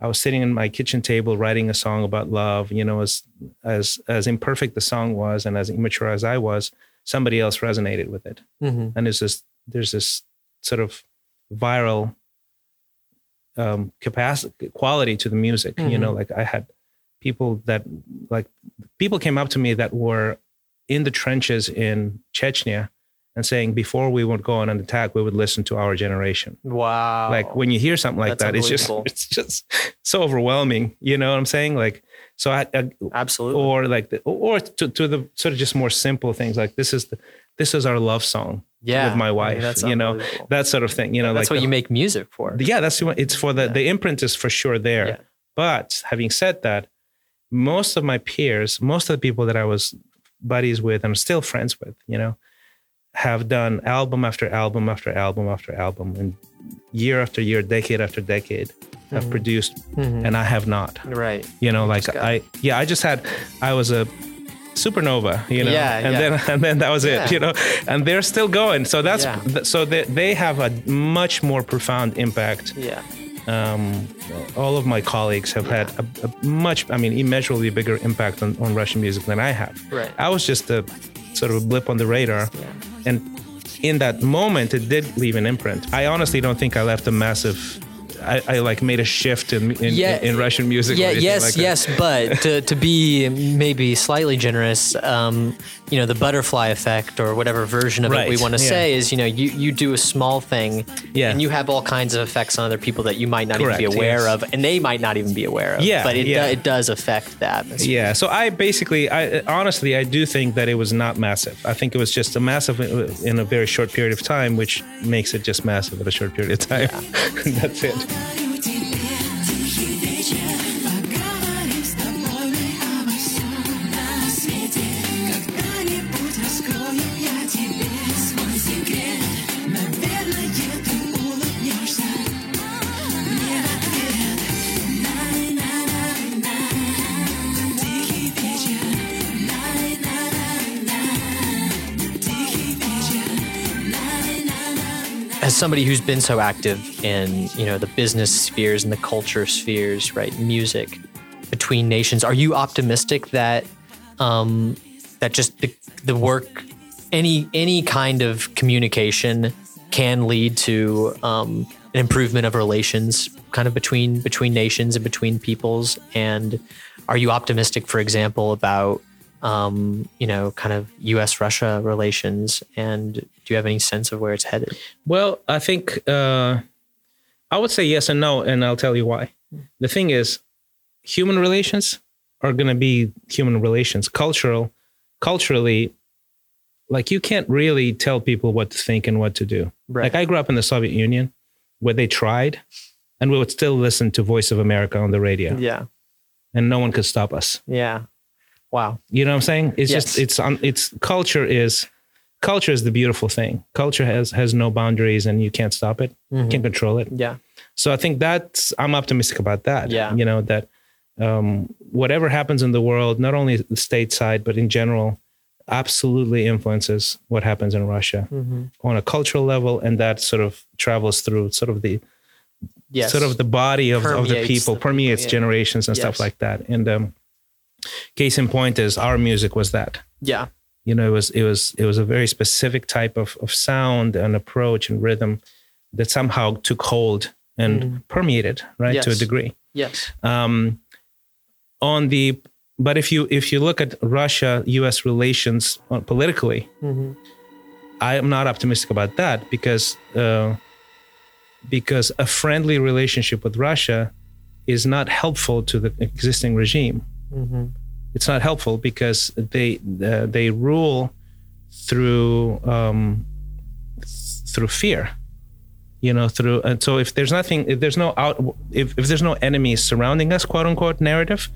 I was sitting in my kitchen table writing a song about love. You know, as as as imperfect the song was and as immature as I was, somebody else resonated with it Mhm. and there's this there's this sort of viral um capacity quality to the music you know like i had people that like people came up to me that were in the trenches in chechnya and saying before we would go on an attack we would listen to our generation Wow. like when you hear something like That's that it's just it's just so overwhelming you know what i'm saying like so i, I absolutely. or like the, or to, to the sort of just more simple things like this is the this is our love song yeah. with my I mean, wife that's you know that sort of thing you know that's like what the- you make music for. yeah that's what it's for the the imprint is for sure there Yeah. but having said that most of my peers most of the people that i was buddies with and I'm still friends with you know have done album after album after album after album and year after year decade after decade Mm-hmm. have produced and i have not Right. you know like got- i yeah i just had i was a supernova you know Yeah, and yeah. then and then that was Yeah. it you know and they're still going so that's Yeah. so they, they have a much more profound impact Yeah. um, all of my colleagues have had a, a much i mean immeasurably bigger impact on, on russian music than i have Right. i was just a sort of a blip on the radar. And in that moment it did leave an imprint. I honestly don't think i left a massive I, I like made a shift in in, Yeah. in Russian music. Yeah, yes, like yes, but to, to be maybe slightly generous, um, you know, the butterfly effect or whatever version of it we want to yeah. say is, you know, you, you do a small thing Yeah. and you have all kinds of effects on other people that you might not Correct, even be aware yes. of and they might not even be aware of. Yeah, But it, yeah. do- it does affect that. Yeah, so I basically, I honestly, I do think that it was not massive. I think it was just a massive in a very short period of time, which makes it just massive in a short period of time. That's it. Nobody somebody who's been so active in you know the business spheres and the culture spheres right music between nations are you optimistic that um that just the, the work any any kind of communication can lead to um an improvement of relations kind of between between nations and between peoples and are you optimistic for example about um, you know, kind of U.S. Russia relations, and do you have any sense of where it's headed? Well, I think uh, I would say yes and no, and I'll tell you why. The thing is, human relations are going to be human relations. Cultural, culturally, like you can't really tell people what to think and what to do. Right. Like I grew up in the Soviet Union, where they tried, and we would still listen to Voice of America on the radio, Yeah, and no one could stop us. yeah, wow, You know what I'm saying? It's Yes. just it's on it's culture is culture is the beautiful thing. Culture has has no boundaries and you can't stop it. Mm-hmm. You can't control it. yeah, So I think that's I'm optimistic about that. Yeah. You know that um, whatever happens in the world, not only the stateside but in general, absolutely influences what happens in Russia Mm-hmm. on a cultural level, and that sort of travels through sort of the yes, sort of the body of, of the people, the permeates people, yeah. generations and Yes. stuff like that. And um, case in point is our music was that yeah, you know it was it was it was a very specific type of, of sound and approach and rhythm that somehow took hold and permeated right to a. Degree yes, um, on the but if you if you look at russia us relations uh, politically Mm-hmm. i am not optimistic about that because uh, because a friendly relationship with russia is not helpful to the existing regime Mm-hmm. It's not helpful because they uh, they rule through um, through fear you know through and so if there's nothing if there's no out if, if there's no enemies surrounding us quote unquote narrative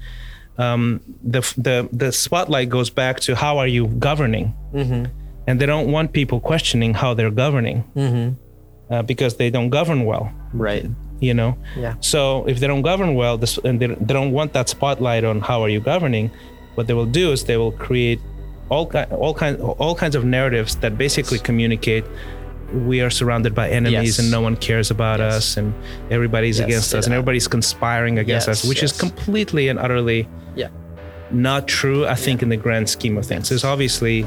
um, the the the spotlight goes back to how are you governing? And they don't want people questioning how they're governing uh, because they don't govern well. Right, you know? Yeah, so if they don't govern well, this, and they, they don't want that spotlight on how are you governing, what they will do is they will create all all kinds all kinds of narratives that basically communicate we are surrounded by enemies Yes. and no one cares about Yes. us and everybody's Yes, against us and everybody's conspiring against us, which is completely and utterly yeah, not true. I think in the grand scheme of things, there's obviously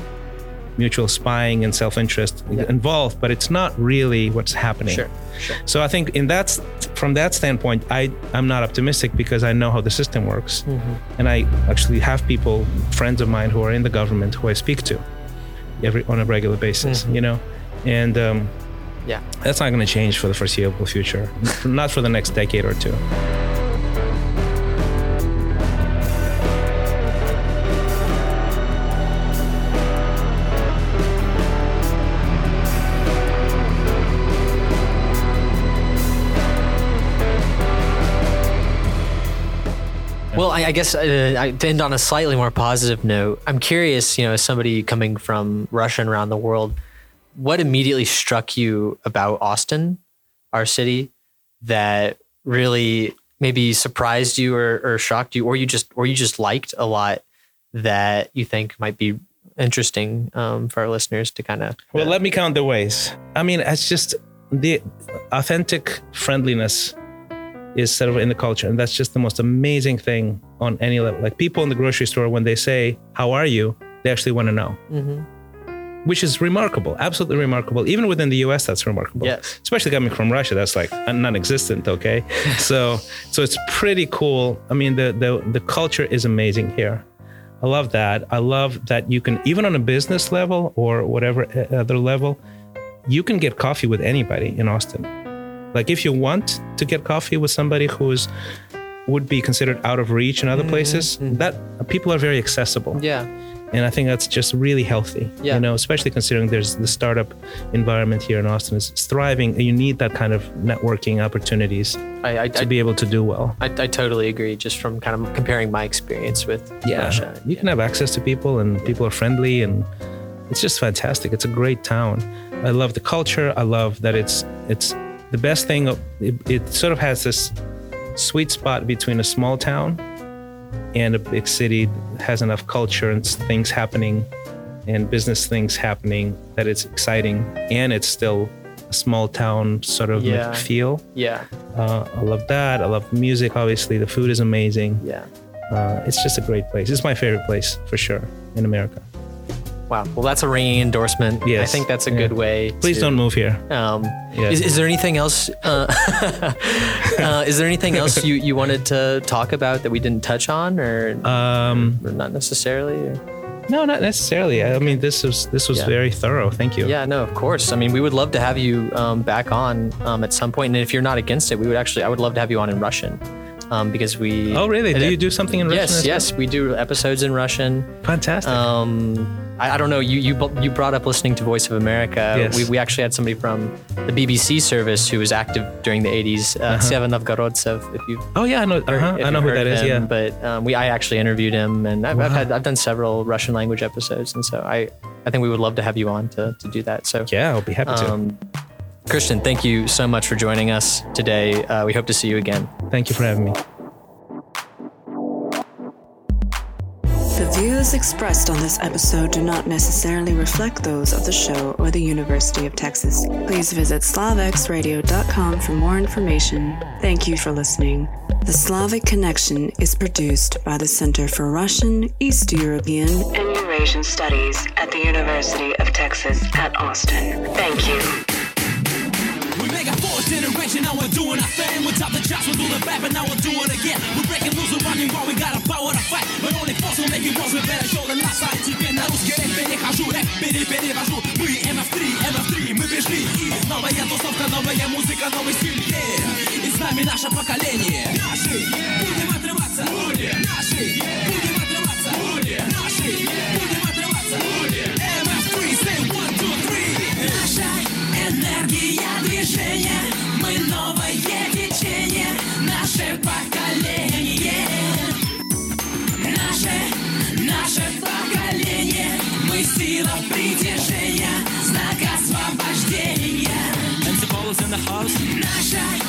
mutual spying and self-interest involved, but it's not really what's happening. sure, sure, So I think in that from that standpoint, I I'm not optimistic because I know how the system works, and I actually have people, friends of mine who are in the government who I speak to every on a regular basis. You know, and um, yeah. that's not going to change for the foreseeable future, not for the next decade or two. Well, I, I guess uh, I, to end on a slightly more positive note, I'm curious, you know, as somebody coming from Russia and around the world, what immediately struck you about Austin, our city, that really maybe surprised you or, or shocked you, or you just or you just liked a lot that you think might be interesting um, for our listeners to kind of Well, let me count the ways. I mean, it's just the authentic friendliness is sort of in the culture, and that's just the most amazing thing on any level. Like people in the grocery store, when they say "How are you," they actually want to know. which is remarkable, absolutely remarkable. Even within the U.S., that's remarkable. Yes. Especially coming from Russia, that's like non-existent. Okay, so so it's pretty cool. I mean, the the the culture is amazing here. I love that. I love that you can even on a business level or whatever uh, other level, you can get coffee with anybody in Austin. Like if you want to get coffee with somebody who's would be considered out of reach in other mm-hmm. places, mm-hmm. that people are very accessible Yeah. and I think that's just really healthy. Yeah. You know, especially considering there's the startup environment here in Austin is thriving, and you need that kind of networking opportunities I I, to I, be able to do well. I, I totally agree. Just from kind of comparing my experience with Russia. you can have access to people, and people are friendly, and it's just fantastic. It's a great town. I love the culture. I love that it's it's the best thing. It, it sort of has this sweet spot between a small town and a big city has enough culture and things happening and business things happening that it's exciting and it's still a small town sort of Yeah. feel. Yeah. Uh, I love that. I love music. Obviously, the food is amazing. Yeah. Uh, it's just a great place. It's my favorite place for sure in America. Wow. Well, that's a ringing endorsement. I think that's a Yeah. good way. Please to, don't move here. Um, Yes. is, is there anything else? Uh, uh, is there anything else you, you wanted to talk about that we didn't touch on, or, Um, or not necessarily? Or? no, not necessarily. I mean, this was this was Yeah. very thorough. Thank you. Yeah, no, of course. I mean, we would love to have you um, back on um, at some point, and if you're not against it, we would actually. I would love to have you on in Russian, um, because we. Oh, really? Do you do something in Russian? Yes, well? yes, we do episodes in Russian. Fantastic. Um, I, I don't know. You you you brought up listening to Voice of America. Yes. We, we actually had somebody from the BBC service who was active during the 80s, uh, Seva Novgorodtsev. If you oh yeah, I know. Uh-huh. I know who that heard is. Yeah. But um, we I actually interviewed him, and I've, I've had I've done several Russian language episodes, and so I I think we would love to have you on to to do that. So yeah, I'll be happy to. um, Christian, thank you so much for joining us today. Uh, we hope to see you again. Thank you for having me. Views expressed on this episode do not necessarily reflect those of the show or the University of Texas. Please visit slavexradio.com for more information. Thank you for listening. The Slavic Connection is produced by the Center for Russian, East European, and Eurasian Studies at the University of Texas at Austin. Thank you. We a fourth generation, now we're doing our thing. We top the charts, we'll do the back, but now we'll do it again. We're breaking loose, we're running while we got a power to fight. But only force will make it worse, we better show the last side. Теперь на русский рэп перехожу, рэп пере-перевожу. Мы MF3, MF3, мы пришли. И новая тусовка, новая музыка, новый стиль. Yeah. И с нами наше поколение. Наши, будем отрываться. Будем. Наши, будем отрываться. Будем. Наши, будем энергия движения, мы новое течение, наше поколение. Наше, наше поколение, мы сила притяжения, знак освобождения. Naша